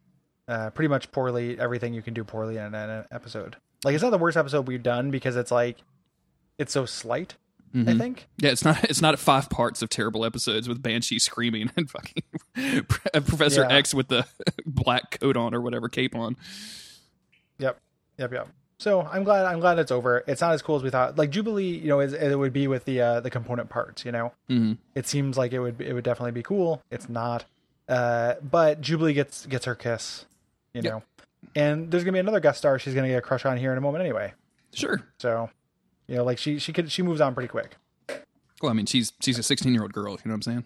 uh, pretty much poorly everything you can do poorly in an episode. Like it's not the worst episode we've done because it's like it's so slight. I think. Yeah, it's not <laughs> it's not five parts of terrible episodes with Banshee screaming <laughs> and fucking <laughs> Professor Yeah. X with the black coat on or whatever cape on. Yep, yep, yep. So I'm glad I'm glad it's over. It's not as cool as we thought. Like Jubilee, you know, is, it would be with the uh, the component parts. You know, hmm it seems like it would it would definitely be cool. It's not, uh, but Jubilee gets gets her kiss. You Yep. know, and there's gonna be another guest star she's gonna get a crush on here in a moment anyway. Sure. So, you know, like she she could she moves on pretty quick. Well, I mean, she's she's a 16 year old girl. You know what I'm saying?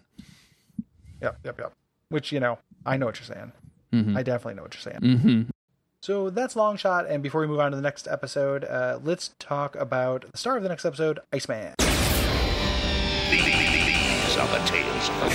Yep, yep, yep. Which you know, I know what you're saying. Mhm. I definitely know what you're saying. Mm-hmm. So that's Longshot. And before we move on to the next episode, uh, let's talk about the star of the next episode, Iceman. These are the tales of the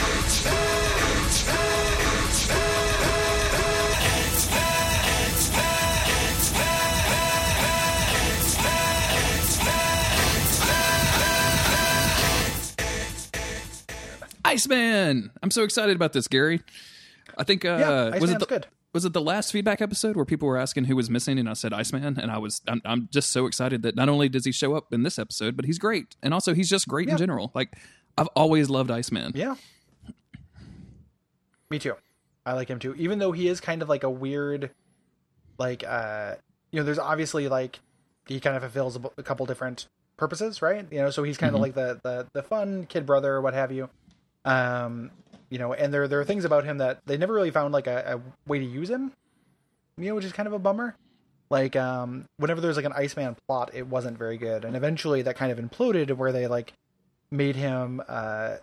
Iceman. I'm so excited about this, Gary. I think uh, Yeah, was it Iceman's the, good. Was it the last feedback episode where people were asking who was missing, and I said Iceman, and I was I'm, I'm just so excited that not only does he show up in this episode, but he's great, and also he's just great Yeah. in general. Like I've always loved Iceman. Yeah. Me too. I like him too. Even though he is kind of like a weird, like, uh, you know, there's obviously like, he kind of fulfills a, a couple different purposes, right? You know, so he's kind of like the, the, the fun kid brother or what have you. Um, you know, and there, there are things about him that they never really found like a, a way to use him, you know, which is kind of a bummer. Like, um, whenever there's like an Iceman plot, it wasn't very good. And eventually that kind of imploded where they like made him, uh,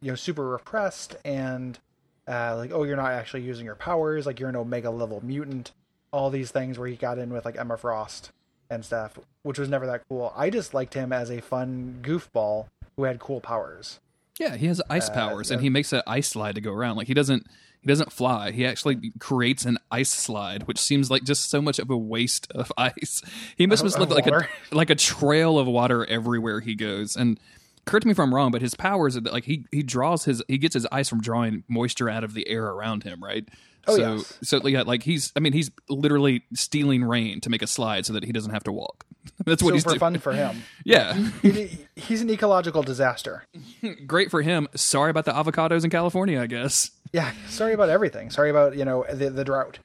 you know, super repressed and, uh, like, oh, you're not actually using your powers, like you're an Omega level mutant, all these things where he got in with like Emma Frost and stuff, which was never that cool. I just liked him as a fun goofball who had cool powers. Yeah, he has ice Uh, powers, and he makes an ice slide to go around. Like he doesn't he doesn't fly. He actually creates an ice slide, which seems like just so much of a waste of <laughs> ice. He must Of- must of look like a like a trail of water everywhere he goes. And correct me if I'm wrong, but his powers are that, like he he draws his he gets his ice from drawing moisture out of the air around him, right? Oh, so yes. so yeah, like he's I mean he's literally stealing rain to make a slide so that he doesn't have to walk. <laughs> That's what so he's doing. fun for him, <laughs> Yeah, he, he's an ecological disaster. <laughs> great for him. Sorry about the avocados in California, I guess. Yeah, sorry about everything. Sorry about you know the the drought.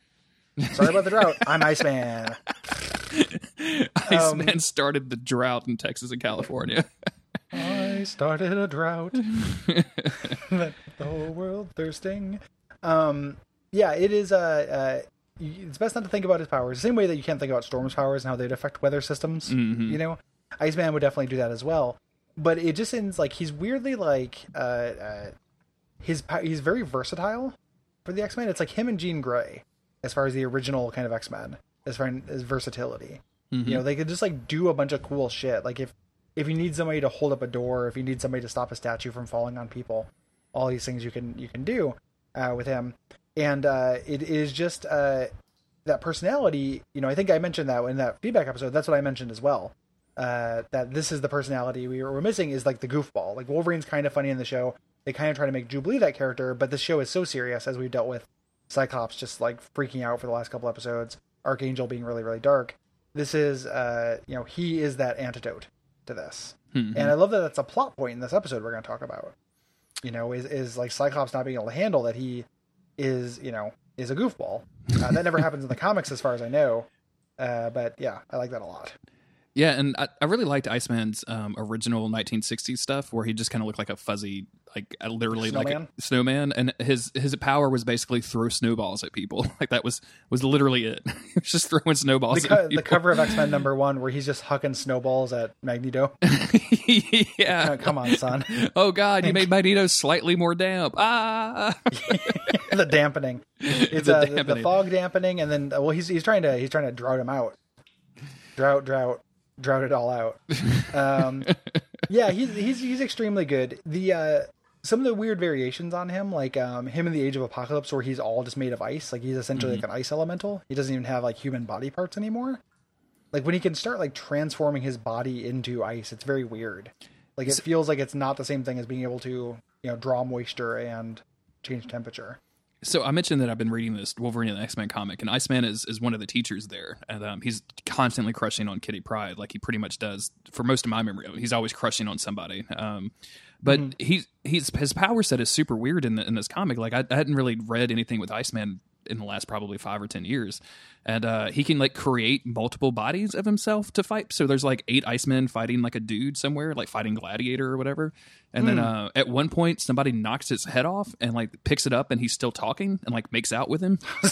Sorry about the drought. I'm Iceman. Um, Iceman started the drought in Texas and California. I started a drought. The whole world thirsting. Um, yeah, it is. Uh, uh, it's best not to think about his powers the same way that you can't think about Storm's powers and how they'd affect weather systems. You know, Iceman would definitely do that as well. But it just seems like he's weirdly like uh, uh, his he's very versatile for the X Men. It's like him and Jean Grey as far as the original kind of X Men as far as versatility. You know, they could just like do a bunch of cool shit. Like if if you need somebody to hold up a door, if you need somebody to stop a statue from falling on people, all these things you can you can do uh, with him, and uh, it is just uh, that personality. You know, I think I mentioned that in that feedback episode. That's what I mentioned as well. Uh, that this is the personality we were missing is like the goofball. Like Wolverine's kind of funny in the show. They kind of try to make Jubilee that character, but the show is so serious as we've dealt with Cyclops just like freaking out for the last couple episodes, Archangel being really really dark. This is uh, you know he is that antidote to this, and I love that that's a plot point in this episode we're going to talk about. You know, is is like Cyclops not being able to handle that he is you know is a goofball. Uh, that never happens in the comics as far as I know. Uh, but yeah, I like that a lot. Yeah, and I, I really liked Iceman's um, original 1960s stuff, where he just kind of looked like a fuzzy, like uh, literally like Snowman? a snowman, and his his power was basically throw snowballs at people. <laughs> Like that was was literally it. <laughs> he was just throwing snowballs. The, at co- the cover of X Men number <laughs> one, where he's just hucking snowballs at Magneto. yeah. Uh, come on, son. Oh God, you made Magneto slightly more damp. Ah. the dampening. It's The uh, the- The, fog dampening, and then uh, well, he's he's trying to he's trying to drought him out. Drought, drought, drought it all out. Um, <laughs> yeah, he's he's he's extremely good. The uh, some of the weird variations on him, like um, him in the Age of Apocalypse, where he's all just made of ice. Like he's essentially Mm-hmm. like an ice elemental. He doesn't even have like human body parts anymore. Like when he can start like transforming his body into ice, it's very weird. Like it feels like it's not the same thing as being able to you know draw moisture and change temperature. So I mentioned that I've been reading this Wolverine and the X Men comic, and Iceman is is one of the teachers there, and um, he's constantly crushing on Kitty Pryde, like he pretty much does for most of my memory. He's always crushing on somebody. Um, but he's he's his power set is super weird in the, in this comic. Like I, I hadn't really read anything with Iceman in the last probably five or ten years, and uh, he can like create multiple bodies of himself to fight. So there's like eight Icemen fighting like a dude somewhere, like fighting Gladiator or whatever. And then uh, at one point, somebody knocks his head off and like picks it up, and he's still talking and like makes out with him. <laughs>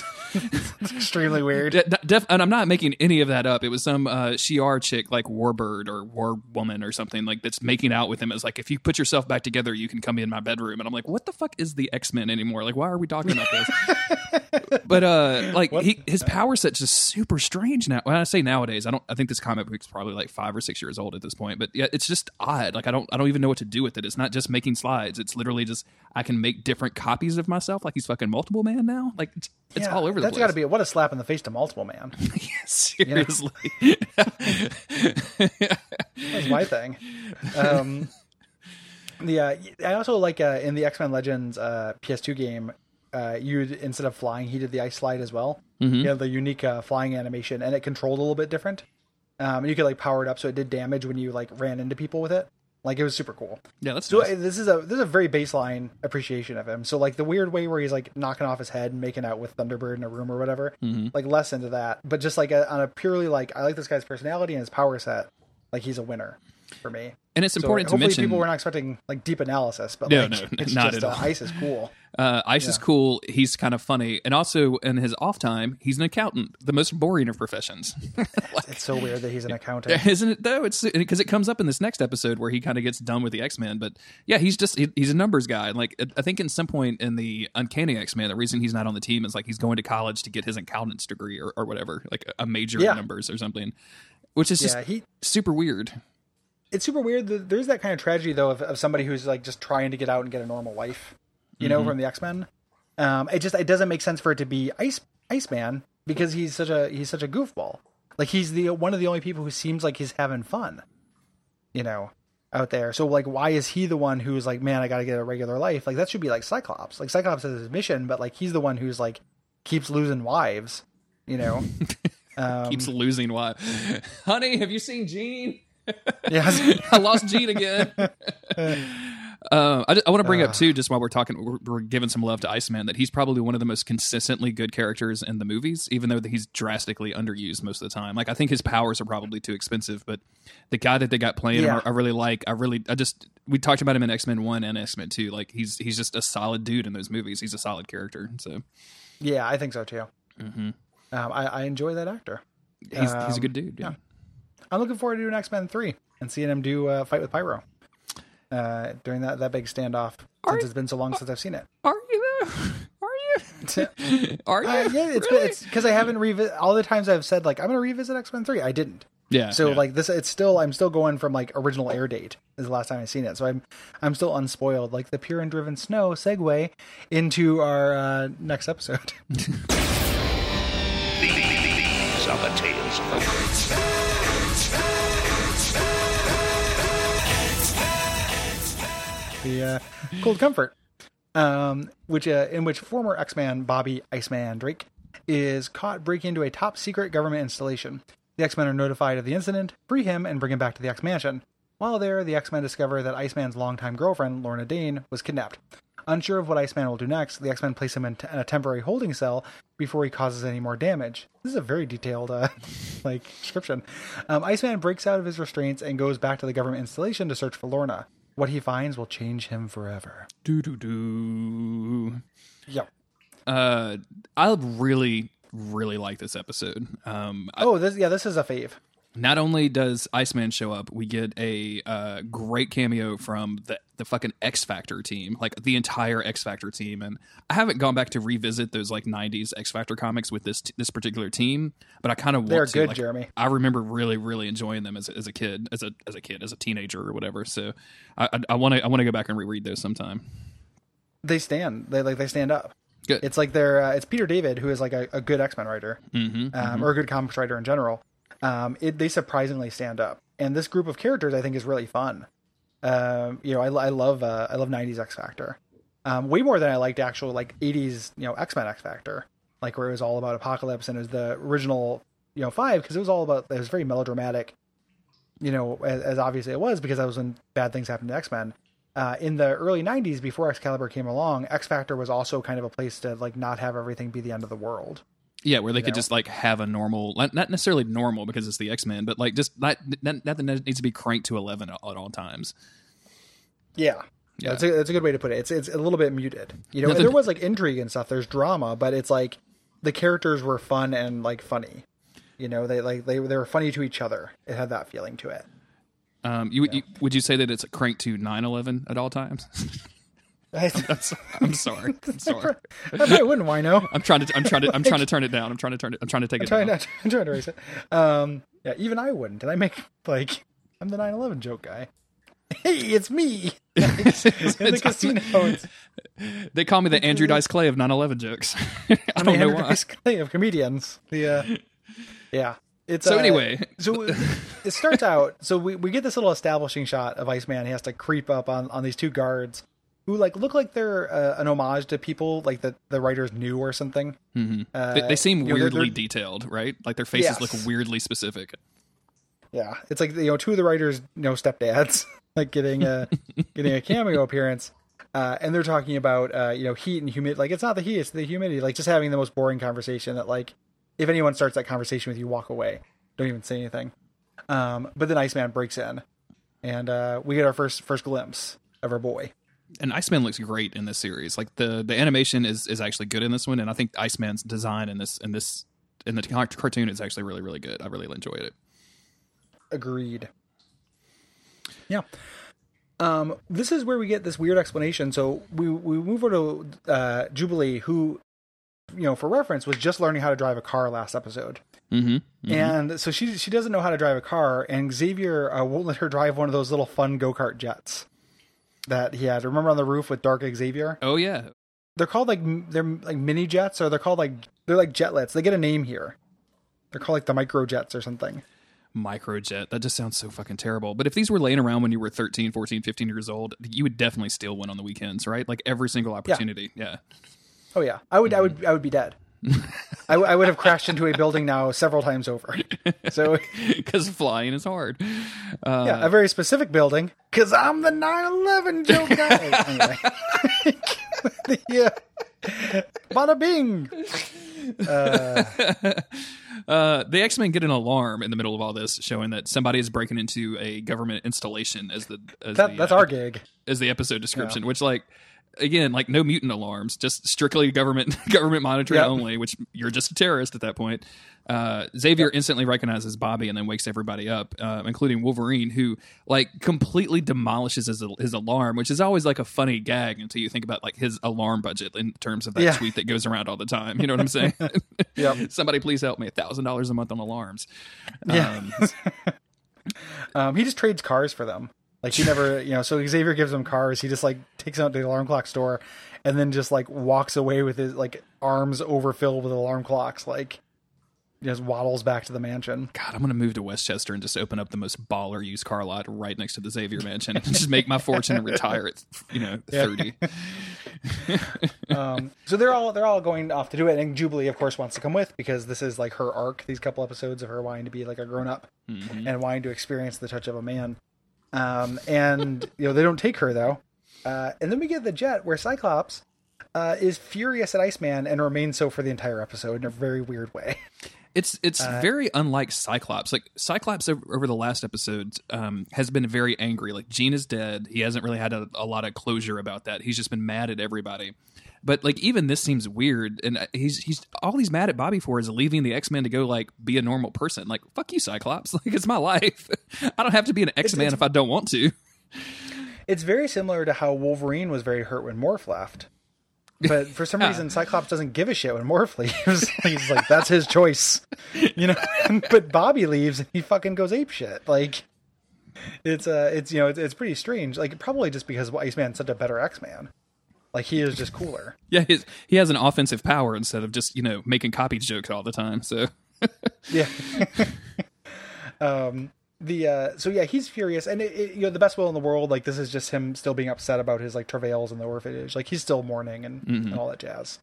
It's extremely weird. De- de- def- and I'm not making any of that up. It was some uh, Shi'ar chick, like Warbird or War Woman or something, like that's making out with him. It's like, if you put yourself back together, you can come in my bedroom. And I'm like, what the fuck is the X Men anymore? Like, why are we talking about this? <laughs> but uh, like, he, his power set's just super strange now. When I say nowadays, I don't. I think this comic book's probably like five or six years old at this point. But yeah, it's just odd. Like, I don't. I don't even know what to do with it. It's not just making slides. It's literally just I can make different copies of myself. Like he's fucking multiple man now. Like it's, it's all over the That's place. got to be what a slap in the face to multiple man. <laughs> Seriously. That's my thing. Um, uh, I also like uh, in the X Men Legends uh, PS2 game, uh, you instead of flying, he did the ice slide as well. Mm-hmm. You have the unique uh, flying animation, and it controlled a little bit different. Um, you could like power it up so it did damage when you like ran into people with it. Like it was super cool. yeah, that's So nice. uh, this is a this is a very baseline appreciation of him. So like the weird way where he's like knocking off his head and making out with Thunderbird in a room or whatever, Mm-hmm. like less into that. But just like a, on a purely like I like this guy's personality and his power set. Like he's a winner for me. and it's So important to hopefully mention. people were not expecting like deep analysis, but No, like, no, <laughs> it's not just at uh, all. ice is cool. Uh, Ice is cool. He's kind of funny, and also in his off time, he's an accountant, the most boring of professions, <laughs> It's so weird that he's an accountant. <laughs> isn't it? Though it's because it comes up in this next episode where he kind of gets done with the X Men. But yeah, he's just he, he's a numbers guy. Like I think in some point in the Uncanny X Men, the reason he's not on the team is like he's going to college to get his accountant's degree or, or whatever, like a major Yeah. in numbers or something, which is just Yeah, he super weird. it's super weird. There's that kind of tragedy though of, of somebody who's like just trying to get out and get a normal life, you know, from the X Men. Um, it just it doesn't make sense for it to be Ice Iceman because he's such a he's such a goofball. Like he's the one of the only people who seems like he's having fun, you know, out there. So like, why is he the one who's like, man, I got to get a regular life? Like that should be like Cyclops. Like Cyclops has his mission, but like he's the one who's like keeps losing wives, you know. <laughs> Um, Keeps losing. Why, <laughs> honey? Have you seen Jean? yeah, <laughs> I lost Jean again. Uh, I, want to bring up too, just while we're talking, we're, we're giving some love to Iceman, that he's probably one of the most consistently good characters in the movies, even though he's drastically underused most of the time. Like I think his powers are probably too expensive, but the guy that they got playing him, Yeah. I, I really like. I really, I just we talked about him in X Men One and X Men Two. Like he's he's just a solid dude in those movies. He's a solid character. So yeah, I think so too. Um, I, I enjoy that actor. he's he's a Um, good dude. Yeah. I'm looking forward to doing X Men three and seeing him do uh, fight with Pyro uh, during that that big standoff. Since it's been so long since I've seen it. Are you though? <laughs> Are you? <laughs> Are you? Uh, yeah, it's Really? it's because I haven't revisit all the times I've said like I'm going to revisit X Men three. I didn't. Yeah, So yeah. like this, it's still I'm still going from like original air date is the last time I've seen it. So I'm I'm still unspoiled. Like the pure and driven snow segue into our uh, next episode. <laughs> These are the tales of the the uh, Cold Comfort, um, which uh, in which former X-Man Bobby Iceman Drake is caught breaking into a top secret government installation. The X-Men are notified of the incident, free him, and bring him back to the X-Mansion. While there, the X-Men discover that Iceman's longtime girlfriend, Lorna Dane, was kidnapped. Unsure of what Iceman will do next, the X-Men place him in, t- in a temporary holding cell before he causes any more damage. This is a very detailed, uh, <laughs> like description. Um, Iceman breaks out of his restraints and goes back to the government installation to search for Lorna. What he finds will change him forever. do do do. Yep. Uh, I really, really like this episode. Um, Oh, this yeah, this is a fave. not only does Iceman show up, we get a uh, great cameo from the the fucking X Factor team, like the entire X Factor team. And I haven't gone back to revisit those like '90s X Factor comics with this this particular team, but I kind of want They're to. good, Like, Jeremy. I remember really, really enjoying them as a, as a kid, as a as a kid, as a teenager or whatever. So I I want to I want to go back and reread those sometime. They stand. They like they stand up. Good. It's like they're uh, it's Peter David who is like a, a good X Men writer, Mm-hmm, um, or a good comics writer in general. Um, it, they surprisingly stand up, and this group of characters I think is really fun. Um, you know, I, I love uh, I love '90s X Factor, um, way more than I liked actual like '80s you know X Men X Factor, like where it was all about Apocalypse and it was the original you know five because it was all about it was very melodramatic. You know, as, as obviously it was because that was when bad things happened to X Men. Uh, in the early '90s, before Excalibur came along, X Factor was also kind of a place to like not have everything be the end of the world. Yeah, where they could know? just like have a normal, not necessarily normal because it's the X Men, but like just not, not nothing that needs to be cranked to eleven at, all times. Yeah. Yeah. That's a, that's a good way to put it. It's it's a little bit muted. You know, Nothing- there was like intrigue and stuff. There's drama, but it's like the characters were fun and like funny. You know, they like they they were funny to each other. It had that feeling to it. Um, you, you would you say that it's cranked to 9-11 at all times? <laughs> I, I'm sorry. I'm <laughs> sorry. I wouldn't wino. I'm trying to. I'm trying to. I'm <laughs> trying to turn it down. I'm trying to turn it. I'm trying to take it trying down. not I'm trying to erase it. Um, yeah, even I wouldn't. Did I make like I'm the 9/11 joke guy? <laughs> Hey, it's me in the casino. It's, They call me the Andrew Dice Clay of 9/11 jokes. I don't know Andrew why. Dice Clay of comedians. The uh, yeah. It's, So uh, anyway. so it starts out. So we, we get this little establishing shot of Iceman. He has to creep up on, on these two guards who like look like they're uh, an homage to people like that the writers knew or something. Mm-hmm. Uh, They, they seem you know, they're- weirdly they're- detailed, right? Like their faces Yes. look weirdly specific. Yeah, it's like you know two of the writers you know stepdads <laughs> like getting a <laughs> getting a cameo appearance, uh, and they're talking about uh, you know heat and humidity. Like it's not the heat, it's the humidity. Like just having the most boring conversation that like if anyone starts that conversation with you, walk away, don't even say anything. Um, but then Iceman breaks in, and uh, we get our first first glimpse of our boy. And Iceman looks great in this series. Like the the animation is is actually good in this one, and I think Iceman's design in this in this in the car- cartoon is actually really really good. I really enjoyed it. Agreed. Yeah. Um, this is where we get this weird explanation. So we we move over to uh, Jubilee, who, you know, for reference, was just learning how to drive a car last episode, Mm-hmm. and so she she doesn't know how to drive a car, and Xavier uh, won't let her drive one of those little fun go kart jets that he had. Remember on the roof with Dark Xavier? Oh yeah, They're called like they're like mini jets, or they're called like they're like jetlets. They get a name here. They're called like the micro jets or something. microjet. That just sounds so fucking terrible. But if these were laying around when you were 13, 14, 15 years old, you would definitely steal one on the weekends, right? Like every single opportunity. Yeah. Oh yeah, I would, I would, I would be dead. <laughs> I, w- I would have crashed into a building now several times over. So <laughs> Because flying is hard. Uh, yeah, a very specific building because I'm the 9/11 joke <laughs> guy. anyway, yeah, bada bing. Uh, the X Men get an alarm in the middle of all this, showing that somebody is breaking into a government installation as the as That, the, that's uh, our gig. as the episode description. Which like again, like no mutant alarms, just strictly government <laughs> government monitoring Yep. only. Which you're just a terrorist at that point. Uh, Xavier instantly recognizes Bobby and then wakes everybody up, uh, including Wolverine, who like completely demolishes his his alarm, which is always like a funny gag until you think about like his alarm budget in terms of that Yeah. tweet that goes around all the time. You know what I'm saying? <laughs> Yep. <laughs> Somebody please help me. A thousand dollars a month on alarms. Yeah. Um, Um, he just trades cars for them. Like he never, you know. So Xavier gives him cars. He just like takes them out to the alarm clock store, and then just like walks away with his like arms overfilled with alarm clocks. Like just waddles back to the mansion. God, I'm gonna move to Westchester and just open up the most baller used car lot right next to the Xavier Mansion and just make my fortune and retire at you know 30. <laughs> Um, so they're all they're all going off to do it, and Jubilee, of course, wants to come with because this is like her arc. These couple episodes of her wanting to be like a grown up and wanting to experience the touch of a man. Um, and you know they don't take her though, uh, and then we get the jet where Cyclops uh, is furious at Iceman and remains so for the entire episode in a very weird way. It's it's Uh, very unlike Cyclops. Like Cyclops over, over the last episodes um, has been very angry. Like Jean is dead. He hasn't really had a, a lot of closure about that. He's just been mad at everybody. But like even this seems weird, and uh, he's he's all he's mad at Bobby for is leaving the X Men to go like be a normal person. Like fuck you, Cyclops. <laughs> Like it's my life. <laughs> I don't have to be an X Man if I don't want to. It's very similar to how Wolverine was very hurt when Morph left. But for some <laughs> reason, Cyclops doesn't give a shit when Morph leaves. He's like, that's his choice, you know. but Bobby leaves and he fucking goes ape shit. Like, it's uh, it's you know, it's, it's pretty strange. Like, probably just because Iceman's such a better X Man. Like, he is just cooler. <laughs> Yeah, he has an offensive power instead of just you know making copy jokes all the time. So <laughs> Yeah. <laughs> um. The uh. So yeah, he's furious, and it, it, you know, the best will in the world. Like, this is just him still being upset about his like travails in the orphanage. Like, he's still mourning and, and all that jazz.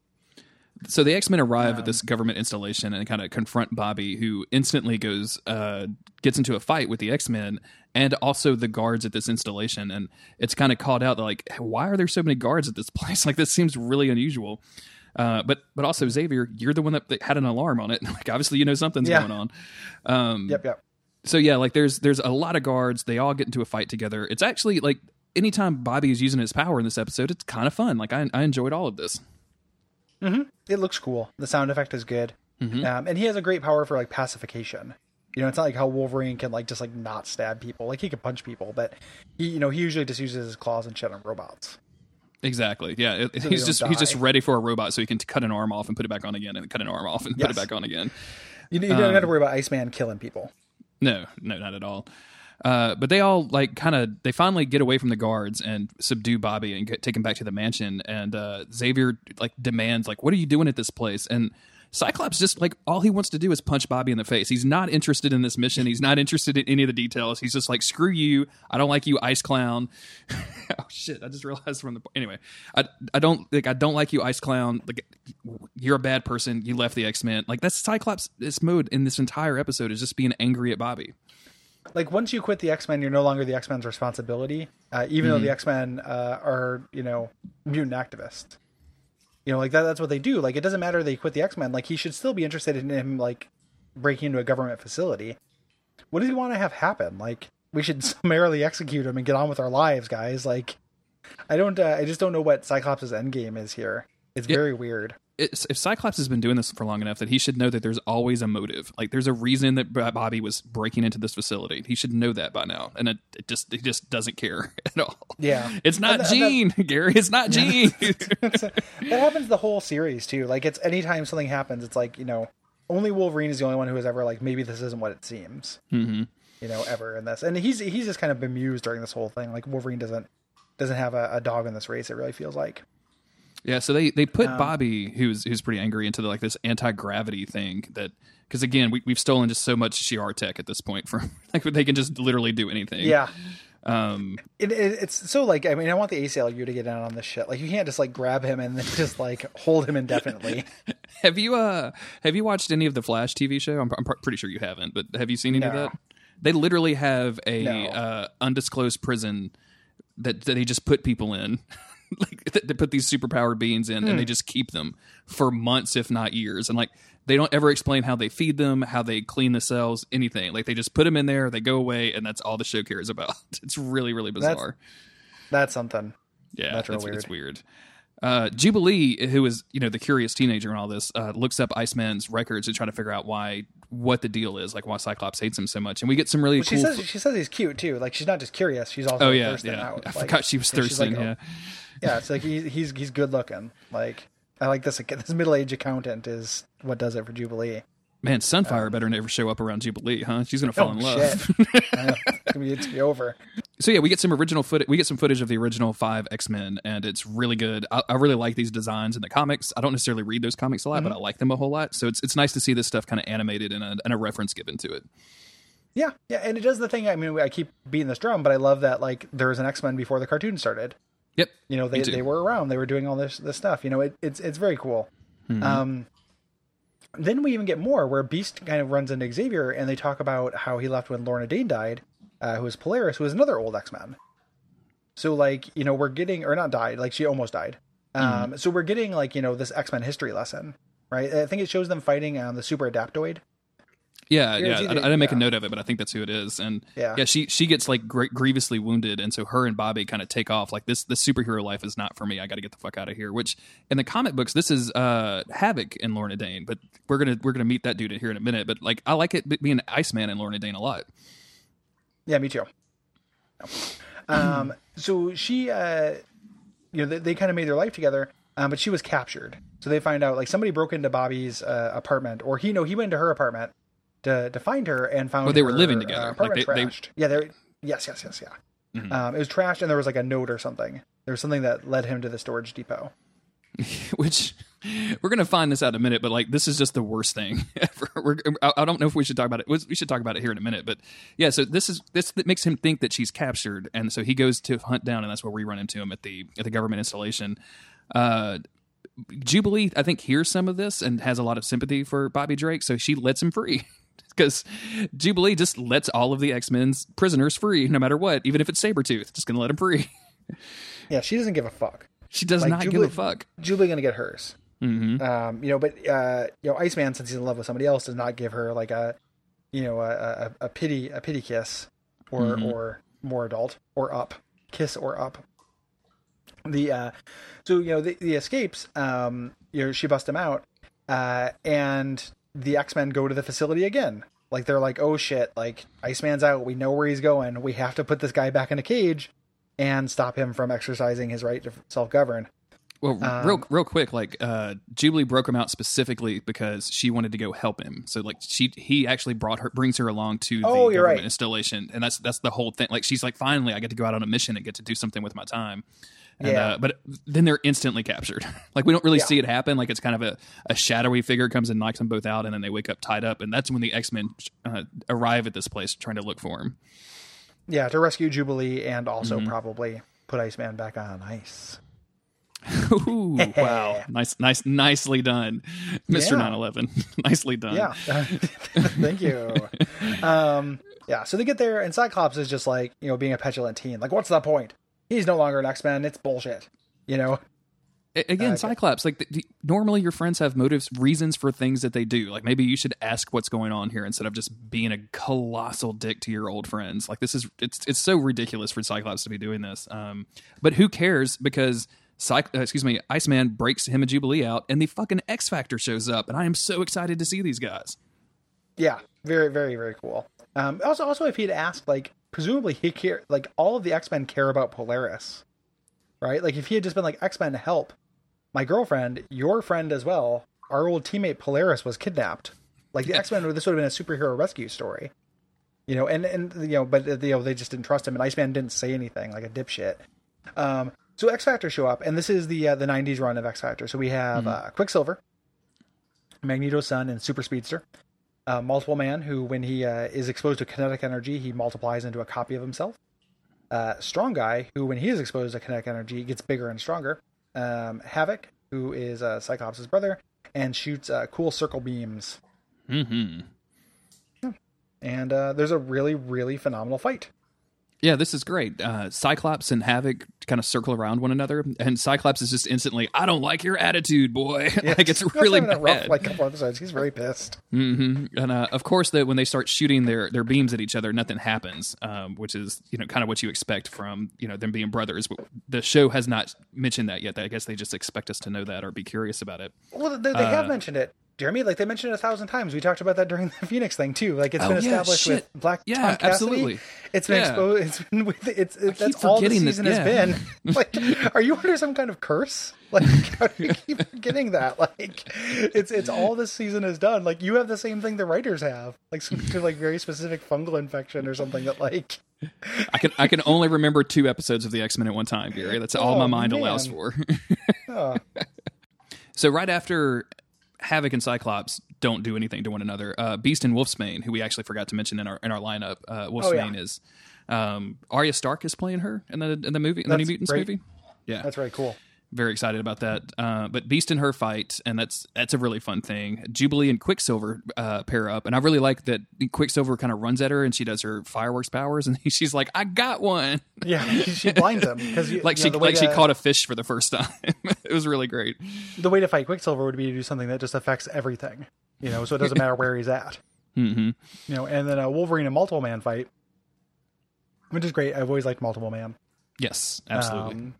So the X Men arrive at this government installation and kind of confront Bobby, who instantly goes uh, gets into a fight with the X Men and also the guards at this installation. And it's kind of called out that like, why are there so many guards at this <laughs> place? Like this seems really unusual. Uh, but but also Xavier, you're the one that, that had an alarm on it. <laughs> Like obviously you know something's Yeah. going on. Um, Yep. Yep. so yeah, like there's there's a lot of guards. They all get into a fight together. It's actually like anytime Bobby is using his power in this episode, it's kind of fun. Like I I enjoyed all of this. Mm-hmm. it looks cool. The sound effect is good, mm-hmm. um, and he has a great power for like pacification. You know, it's not like how Wolverine can like just like not stab people. Like he can punch people, but he, you know, he usually just uses his claws and shit on robots. Exactly. Yeah, it- they he's just he's just ready for a robot, so he can cut an arm off and put it back on again, and cut an arm off and put it back on again. You, you don't have to um, worry about Iceman killing people. No, no, not at all. Uh, but they all like kind of they finally get away from the guards and subdue Bobby and get, take him back to the mansion. And uh, Xavier like demands like, "What are you doing at this place?" And Cyclops just like all he wants to do is punch Bobby in the face. He's not interested in this mission. He's not interested in any of the details. He's just like, "Screw you! I don't like you, Ice Clown." <laughs> oh shit! I just realized from the anyway. I I don't like I don't like you, Ice Clown. Like you're a bad person. You left the X Men. Like that's Cyclops. This mode in this entire episode is just being angry at Bobby. Like once you quit the X Men, you're no longer the X Men's responsibility. Uh, even though the X Men uh, are, you know, mutant activists. You know, like that, that's what they do. Like it doesn't matter they quit the X Men. Like he should still be interested in him like breaking into a government facility. What does he want to have happen? Like we should <laughs> summarily execute him and get on with our lives, guys. Like I don't. Uh, I just don't know what Cyclops' end game is here. It's very weird. If Cyclops has been doing this for long enough, that he should know that there's always a motive. Like there's a reason that Bobby was breaking into this facility. He should know that by now, and it, it just he just doesn't care <laughs> at all. Yeah. it's not And th- and Gene, <laughs> Gary. It's not Gene. <laughs> that happens the whole series too. Like it's anytime something happens, it's like you know, only Wolverine is the only one who has ever like maybe this isn't what it seems. Mm-hmm. You know, ever in this, and he's he's just kind of bemused during this whole thing. Like Wolverine doesn't doesn't have a, a dog in this race. It really feels like. Yeah, so they they Um, put Bobby, who's who's pretty angry, into the, like this anti gravity thing that because again we we've stolen just so much Shi'ar tech at this point from <laughs> like they can just literally do anything. Yeah. Um. It, it, it's so like I mean I want the ACLU to get in on this shit. Like you can't just like grab him and then <laughs> just like hold him indefinitely. <laughs> Have you uh have you watched any of the Flash TV show? I'm, I'm pretty sure you haven't, but have you seen any of that? They literally have a No. uh, undisclosed prison that, that they just put people in. <laughs> like th- they put these superpowered beings in Hmm. and they just keep them for months if not years and like they don't ever explain how they feed them how they clean the cells anything like they just put them in there they go away and that's all the show cares about <laughs> it's really really bizarre That's something. Yeah, That's real it's, weird. it's weird. Uh, Jubilee, who is you know the curious teenager and all this, uh, looks up Iceman's records to try to figure out why what the deal is, like why Cyclops hates him so much, and we get some really Well, she cool. says she says he's cute too. Like she's not just curious; she's also oh yeah, thirsting yeah. out. I Like, forgot she was thirsting. like, oh, yeah, yeah. It's like he's he's he's good looking. Like I like this. This middle aged accountant is what does it for Jubilee. Man, Sunfire better never show up around Jubilee, huh? She's gonna fall Oh in love. <laughs> shit! It's gonna be, it's gonna be over. so yeah, we get some original footage. We get some footage of the original five X Men, and it's really good. I, I really like these designs in the comics. I don't necessarily read those comics a lot, Mm-hmm. but I like them a whole lot. So it's it's nice to see this stuff kind of animated and a, and a reference given to it. Yeah, yeah, and it does the thing. I mean, I keep beating this drum, but I love that like there was an X Men before the cartoon started. Yep. You know, they they were around. They were doing all this this stuff. You know, it, it's it's very cool. Mm-hmm. Um, then we even get more where Beast kind of runs into Xavier, and they talk about how he left when Lorna Dane died, uh, who was Polaris, who was another old X Men. So like you know we're getting or not died like she almost died. Um, Mm-hmm. so we're getting like you know this X Men history lesson, right? I think it shows them fighting on the Super Adaptoid. Yeah, Yeah, yeah. I, I didn't make a note of it, but I think that's who it is. And Yeah. yeah, she she gets like gr- grievously wounded, and so her and Bobby kind of take off. Like this, this superhero life is not for me. I got to get the fuck out of here. Which in the comic books, this is uh Havoc and Lorna Dane, but we're gonna we're gonna meet that dude here in a minute. But like, I like it be- being Iceman and Lorna Dane a lot. Yeah, me too. Um, <clears throat> so she, uh, you know, they, they kind of made their life together, um, but she was captured. So they find out like somebody broke into Bobby's uh, apartment, or he no, he went into her apartment to to find her and found. Oh, they were her, living uh, together. Like, apartment they- they- trashed. Yeah, they're yes, yes, yes, yeah. Mm-hmm. Um, it was trashed, and there was like a note or something. There was something that led him to the storage depot. <laughs> Which we're gonna find this out in a minute. But like, this is just the worst thing <laughs> ever. We're, I, I don't know if we should talk about it. We should talk about it here in a minute. But yeah, so this is this that makes him think that she's captured, and so he goes to hunt down, and that's where we run into him at the at the government installation. Uh, Jubilee, I think, hears some of this and has a lot of sympathy for Bobby Drake, so she lets him free. <laughs> <laughs> Because Jubilee just lets all of the X Men's prisoners free, no matter what, even if it's Sabretooth, just gonna let him free. <laughs> Yeah, she doesn't give a fuck. She does Like, not give a fuck. Jubilee gonna get hers. Mm-hmm. Um, you know, but uh, you know, Iceman, since he's in love with somebody else, does not give her like a, you know, a, a, a pity a pity kiss, or Mm-hmm. or more adult or up kiss or up. The uh, so you know the, the escapes. Um, you know, she busts him out, uh, and the X Men go to the facility again. Like they're like, oh shit, like Iceman's out. We know where he's going. We have to put this guy back in a cage and stop him from exercising his right to self govern. Well, Um, real real quick, like uh, Jubilee broke him out specifically because she wanted to go help him. So like she he actually brought her brings her along to the Oh, government right. installation, and that's that's the whole thing. Like she's like, finally, I get to go out on a mission and get to do something with my time. And, Yeah. uh, but then they're instantly captured. <laughs> like we don't really Yeah. see it happen. Like it's kind of a, a shadowy figure comes and knocks them both out, and then they wake up tied up, and that's when the X Men uh, arrive at this place trying to look for him. Yeah, to rescue Jubilee and also Mm-hmm. probably put Iceman back on ice. <laughs> Ooh, wow, <laughs> nice, nice, nicely done, Mister Yeah. Nine Eleven. nicely done. Yeah. Thank you. Um, yeah, so they get there, and Cyclops is just like, you know, being a petulant teen. Like, what's the point? He's no longer an X Men. It's bullshit. You know? A- Again, Cyclops. Like the, the- normally, your friends have motives, reasons for things that they do. Like maybe you should ask what's going on here instead of just being a colossal dick to your old friends. Like this is it's it's so ridiculous for Cyclops to be doing this. Um, but who cares? Because Cyc- uh, excuse me, Iceman breaks him and Jubilee out, and the fucking X Factor shows up, and I am so excited to see these guys. Yeah, very, very, very cool. Um, also, also, if he'd asked, like, presumably he care, like, all of the X Men care about Polaris, right? Like, if he had just been like, X Men, help, my girlfriend, your friend as well, our old teammate Polaris was kidnapped. Like, the X Men, this would have been a superhero rescue story, you know. And and you know, but you know, they just didn't trust him, and Iceman didn't say anything, like a dipshit. Um, so X Factor show up, and this is the uh, the '90s run of X Factor. So we have uh, Quicksilver, Magneto's son, and Super Speedster uh, multiple man who when he uh, is exposed to kinetic energy he multiplies into a copy of himself. Uh, strong guy who when he is exposed to kinetic energy gets bigger and stronger. Um, havoc who is uh, cyclops' brother and shoots uh, cool circle beams. Mm-hmm. and uh, there's a really really phenomenal fight Yeah, this is great. Uh, Cyclops and Havoc kind of circle around one another, and Cyclops is just instantly, "I don't like your attitude, boy." <laughs> like it's really a rough bad. like couple episodes. He's very pissed. and uh, of course, that when they start shooting their their beams at each other, nothing happens, um, which is you know kind of what you expect from you know them being brothers. But the show has not mentioned that yet. I guess they just expect us to know that or be curious about it. Well, they, they Uh, have mentioned it, Jeremy. Like they mentioned it a thousand times. We talked about that during <laughs> the Phoenix thing too. Like it's Oh, been established with Black Yeah, Tom Cassidy. absolutely. It's been Yeah. exposed. It's been <laughs> with. It's, it's that's all the forgetting that- season yeah. has been. <laughs> Like, are you under some kind of curse? Like, how do you keep forgetting that? Like, it's it's all this season has done. Like, you have the same thing the writers have. Like some kind of, like very specific fungal infection or something that like. I can I can only remember two episodes of the X Men at one time, Gary. That's all Oh, my mind allows for. Oh, So right after Havoc and Cyclops don't do anything to one another, uh, Beast and Wolfsbane, who we actually forgot to mention in our in our lineup, uh, Wolfsbane yeah. is um, Arya Stark is playing her in the in the movie in the New Mutants great. movie. Yeah, that's very cool. Very excited about that. Uh, but Beast and her fight, and that's that's a really fun thing. Jubilee and Quicksilver uh, pair up, and I really like that Quicksilver kind of runs at her and she does her fireworks powers, and <laughs> she's like, "I got one!" Yeah, she blinds him because <laughs> like she like she caught a fish for the first time. <laughs> it was really great. the way to fight Quicksilver would be to do something that just affects everything, you know, so it doesn't matter where he's at. Mm-hmm. You know, and then a Wolverine and multiple man fight, which is great. I've always liked multiple man. Yes, absolutely. Um,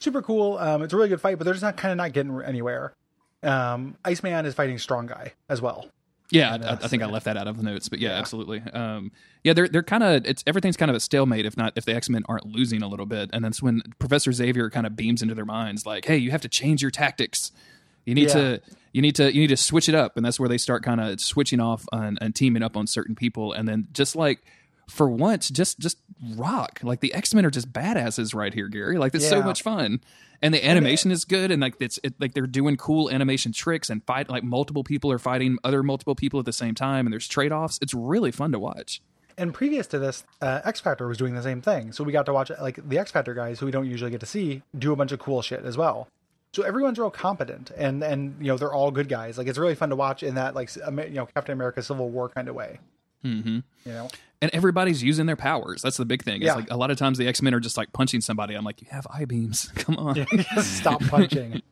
super cool. Um, it's a really good fight, but they're just not kind of not getting anywhere. Um, Iceman is fighting Strong Guy as well. Yeah, I, I think I left that out of the notes, but yeah, absolutely. Um, yeah, they're they're kind of it's everything's kind of a stalemate if not if the X Men aren't losing a little bit, and that's when Professor Xavier kind of beams into their minds like, "Hey, you have to change your tactics. You need Yeah. to you need to you need to switch it up," and that's where they start kind of switching off and, and teaming up on certain people, and then just like for once, just just rock like the X Men are just badasses right here, Gary. Like it's so much fun. And the animation is good, and like it's it, like they're doing cool animation tricks and fight like multiple people are fighting other multiple people at the same time, and there's trade offs. It's really fun to watch. And previous to this, uh, X Factor was doing the same thing. So we got to watch like the X Factor guys who we don't usually get to see do a bunch of cool shit as well. So everyone's real competent, and and you know they're all good guys. Like it's really fun to watch in that like you know Captain America Civil War kind of way. Mm-hmm. You know, And everybody's using their powers. That's the big thing. It's Yeah. like a lot of times the X Men are just like punching somebody. I'm like, you have eye beams. <laughs> Come on. <laughs> stop punching. <laughs>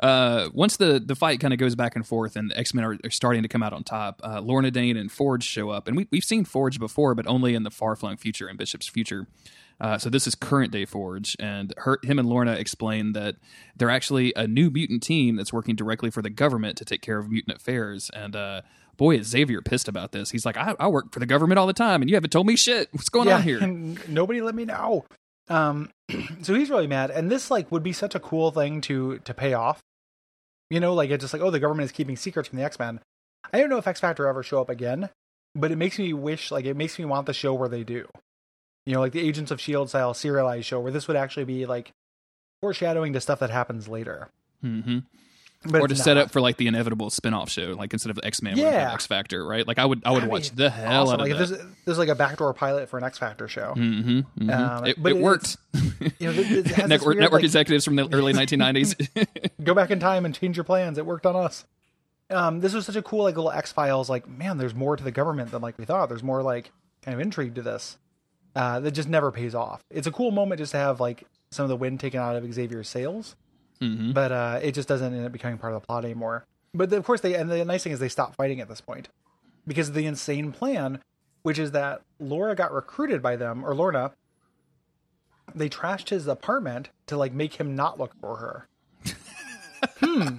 uh, once the the fight kind of goes back and forth and X Men are, are starting to come out on top, uh, Lorna Dane and Forge show up, and we, we've seen Forge before, but only in the far flung future and Bishop's future. Uh, so this is current day Forge, and her, him and Lorna explain that they're actually a new mutant team that's working directly for the government to take care of mutant affairs. And uh, boy, is Xavier pissed about this. He's like, I, I work for the government all the time, and you haven't told me shit. What's going yeah, on here? and nobody let me know. Um, <clears throat> so he's really mad, and this like would be such a cool thing to to pay off. You know, like it's just like, oh, the government is keeping secrets from the X Men. I don't know if X Factor ever show up again, but it makes me wish, like, it makes me want the show where they do. You know, like the Agents of Shield style serialized show where this would actually be like foreshadowing to stuff that happens later. hmm But or to it's set up for like the inevitable spin-off show like instead of X Men Yeah. X Factor right like I would I would That'd watch the hell awesome. out of like that there's, there's like a backdoor pilot for an X Factor show. mm-hmm, Um, it, but it it- worked You know, it- it network, <laughs> weird, network like- executives from the early 1990s <laughs> <laughs> go back in time and change your plans. It worked on us. Um, this was such a cool like little X Files. Like, man, there's more to the government than like we thought. There's more like kind of intrigue to this uh, that just never pays off. It's a cool moment just to have like some of the wind taken out of Xavier's sails, Mm-hmm. but uh, it just doesn't end up becoming part of the plot anymore. But of course, they and the nice thing is they stop fighting at this point because of the insane plan, which is that Laura got recruited by them or Lorna. They trashed his apartment to like make him not look for her. <laughs> Hmm.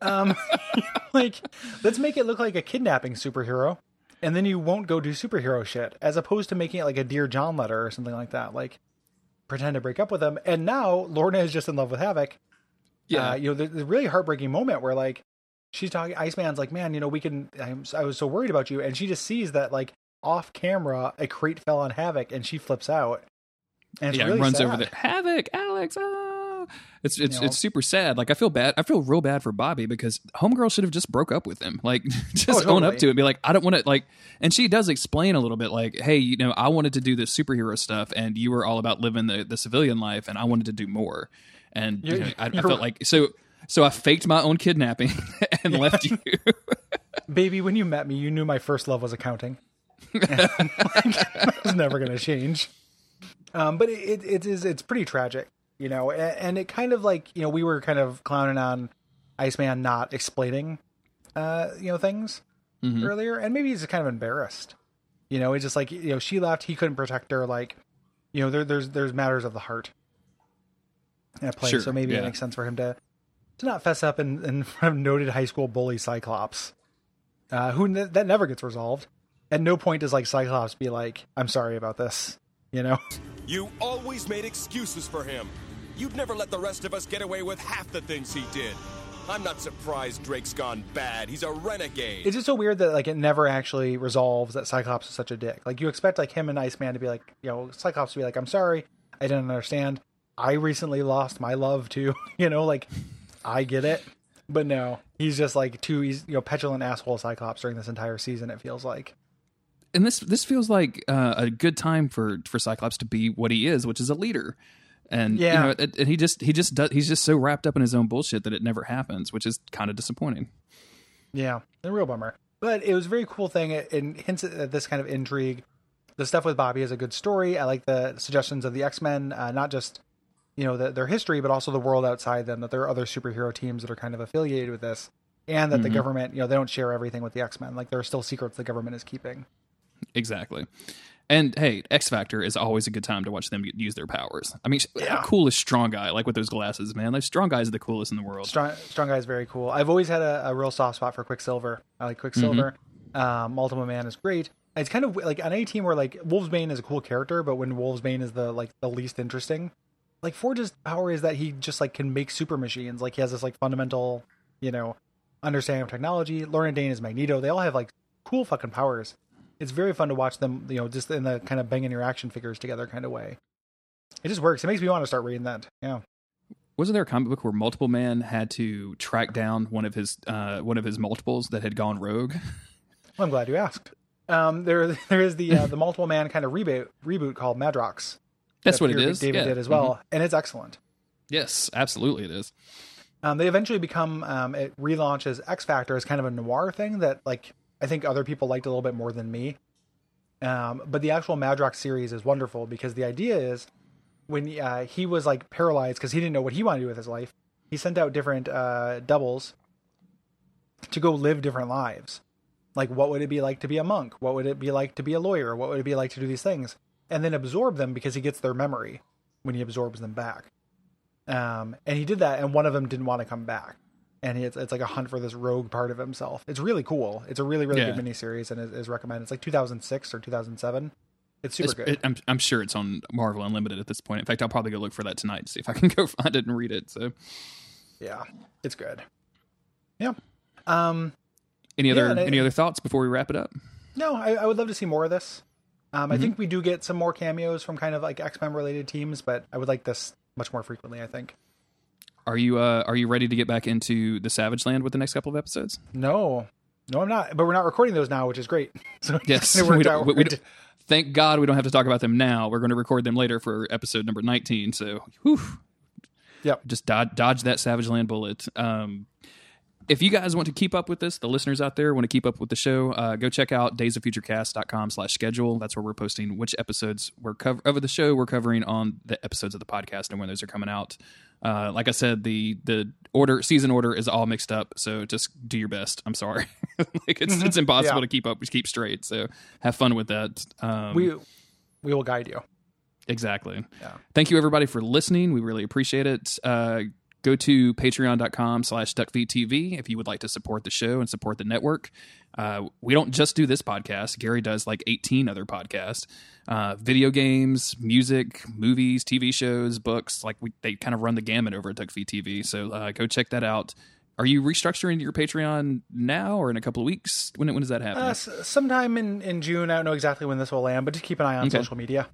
Um, <laughs> like let's make it look like a kidnapping superhero and then you won't go do superhero shit as opposed to making it like a dear john letter or something like that like pretend to break up with him and now lorna is just in love with havoc yeah uh, you know the, a really heartbreaking moment where like she's talking iceman's like man you know we can I'm, i was so worried about you and she just sees that like off camera a crate fell on havoc and she flips out and yeah really runs sad. over there havoc alex ah! it's it's You know? it's super sad like i feel bad i feel real bad for bobby because homegirl should have just broke up with him like <laughs> just Oh, own up to it and be like i don't want to like and she does explain a little bit like hey you know i wanted to do this superhero stuff and you were all about living the, the civilian life and i wanted to do more and you know, I, I felt like so so i faked my own kidnapping <laughs> and left you <laughs> baby when you met me you knew my first love was accounting <laughs> it's never going to change. Um, but it, it is it's pretty tragic, you know, and, and it kind of like you know we were kind of clowning on Iceman not explaining, uh, you know, things earlier, and maybe he's kind of embarrassed. You know, it's just like you know she left, he couldn't protect her. Like, you know, there, there's there's matters of the heart at play, Sure, so maybe yeah. it makes sense for him to to not fess up in, in <laughs> front of noted high school bully Cyclops, uh, who ne- that never gets resolved. At no point does like Cyclops be like, "I'm sorry about this," you know. You always made excuses for him. You'd never let the rest of us get away with half the things he did. I'm not surprised Drake's gone bad. He's a renegade. It's just so weird that like it never actually resolves that Cyclops is such a dick. Like you expect like him and Iceman to be like, you know, Cyclops to be like, "I'm sorry, I didn't understand. I recently lost my love too." <laughs> you know, like I get it, but no, he's just like too, he's you know, petulant asshole Cyclops during this entire season. It feels like. and this this feels like uh, a good time for for Cyclops to be what he is, which is a leader. And Yeah. you know, and and he just he just does, he's just so wrapped up in his own bullshit that it never happens, which is kind of disappointing. Yeah, a real bummer. But it was a very cool thing. It, it hints at this kind of intrigue. The stuff with Bobby is a good story. I like the suggestions of the X Men, uh, not just you know the, their history, but also the world outside them. That there are other superhero teams that are kind of affiliated with this, and that the government, you know, they don't share everything with the X Men. Like there are still secrets the government is keeping. Exactly. And hey, X Factor is always a good time to watch them use their powers. I mean, how cool is Strong Guy? Like with those glasses, man. Like Strong Guy is the coolest in the world. Strong, Strong Guy is very cool. I've always had a, a real soft spot for Quicksilver. I like Quicksilver. Um, Multiple Man is great. It's kind of like on any team where like Wolfsbane is a cool character, but when Wolfsbane is the like the least interesting, like Forge's power is that he just like can make super machines. Like he has this like fundamental, you know, understanding of technology. Lorna Dane is Magneto. They all have like cool fucking powers. It's very fun to watch them, you know, just in the kind of banging your action figures together kind of way. It just works. It makes me want to start reading that. Yeah. Wasn't there a comic book where Multiple Man had to track down one of his uh, one of his multiples that had gone rogue? Well, I'm glad you asked. Um, there, <laughs> there is the uh, the multiple man kind of reboot reboot called Madrox. That's that what it is. David yeah. did as well, Mhm. and it's excellent. Yes, absolutely, it is. Um, they eventually become um, it relaunches X Factor as kind of a noir thing that like I think other people liked a little bit more than me. Um, but the actual Madrox series is wonderful because the idea is when uh, he was like paralyzed because he didn't know what he wanted to do with his life, he sent out different uh, doubles to go live different lives. Like, what would it be like to be a monk? What would it be like to be a lawyer? What would it be like to do these things? And then absorb them because he gets their memory when he absorbs them back. Um, and he did that, and one of them didn't want to come back. And it's, it's like a hunt for this rogue part of himself. It's really cool. It's a really, really Yeah. good miniseries and is, is recommended. It's like 2006 or 2007. It's super It's- good. it- I'm, I'm sure it's on Marvel Unlimited at this point. In fact, I'll probably go look for that tonight to see if I can <laughs> go find it and read it. So, yeah, it's good. Yeah. Um, any Yeah, other and I- any other thoughts before we wrap it up? No, I, I would love to see more of this. Um, I Mm-hmm. think we do get some more cameos from kind of like X Men related teams, but I would like this much more frequently. I think. Are you uh, are you ready to get back into the Savage Land with the next couple of episodes? No, no, I'm not. But we're not recording those now, which is great. <laughs> So it Yes, <laughs> we worked don't, out. we- we don't- thank God we don't have to talk about them now. We're going to record them later for episode number 19. So, whew, Yep. just dodge, dodge that Savage Land bullet. Um, if you guys want to keep up with this, the listeners out there want to keep up with the show, uh, go check out daysoffuturecast.com slash schedule. That's where we're posting which episodes we're cover of the show we're covering on the episodes of the podcast and when those are coming out. Uh, like I said, the the order season order is all mixed up, so just do your best. I'm sorry, <laughs> like it's it's impossible Yeah. to keep up, keep straight. So have fun with that. Um, we we will guide you. Exactly. Thank you everybody for listening. We really appreciate it. Uh, go to patreon.com slash duckfeedtv if you would like to support the show and support the network. Uh, we don't just do this podcast. Gary does like 18 other podcasts, uh, video games, music, movies, TV shows, books. Like we, they kind of run the gamut over at Duckfeed TV. So uh, go check that out. Are you restructuring your Patreon now or in a couple of weeks? When, when does that happen? Uh, sometime in, in June, I don't know exactly when this will land, but just keep an eye on Okay. social media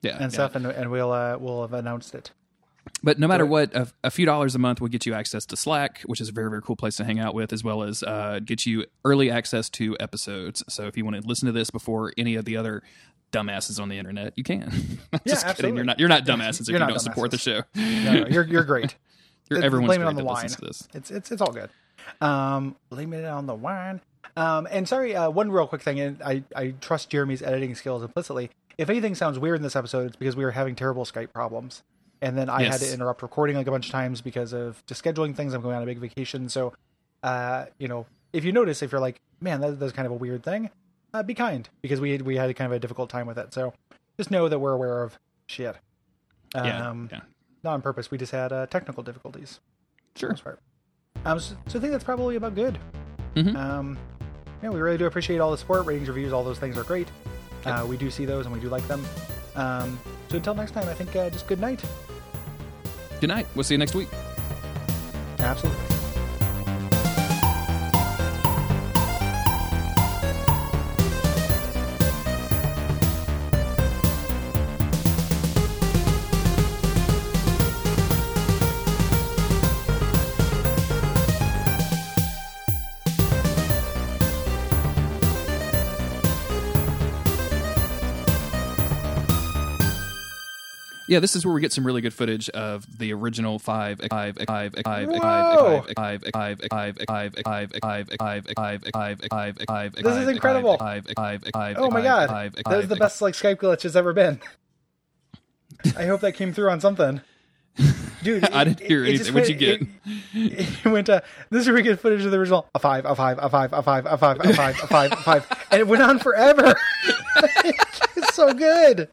yeah, and yeah. stuff, and and we'll uh, we'll have announced it. But no matter what, a, a few dollars a month will get you access to Slack, which is a very, very cool place to hang out with, as well as uh, get you early access to episodes. So if you want to listen to this before any of the other dumbasses on the internet, you can. <laughs> Just kidding. absolutely. You're not. You're not dumbasses if You're you not don't support the show. No, no, you're you're <laughs> great. You're It's- everyone's blame it on the wine. It's it's it's all good. Um, blame it on the wine. Um, and sorry, uh, one real quick thing, and I, I trust Jeremy's editing skills implicitly. If anything sounds weird in this episode, it's because we were having terrible Skype problems. And then I had to interrupt recording like a bunch of times because of just scheduling things. I'm going on a big vacation. So, uh, you know, if you notice, if you're like, man, that, that's kind of a weird thing, uh, be kind because we, we had kind of a difficult time with it. So just know that we're aware of shit. Um, Yeah, yeah. Not on purpose. We just had uh, technical difficulties. Sure. Um, so, so I think that's probably about good. Mhm. Um, yeah, we really do appreciate all the support, ratings, reviews, all those things are great. Uh, we do see those and we do like them. Um, so until next time, I think uh, just good night. Good night. We'll see you next week. Absolutely. Yeah, this is where we get some really good footage of the original five, five, five, five, five, five, five, five, five, five, five, five, five, five, five, five, five. This is incredible. Five, five, five, Oh my five, god, five, that was the five, best like Skype glitch has ever been. I hope that came through on something. Dude, I didn't hear anything. What'd you It, it went to this is where we get footage of the original a five, a five, a five, a five, a five, a five, a five, a five, and it went on forever. it's so good.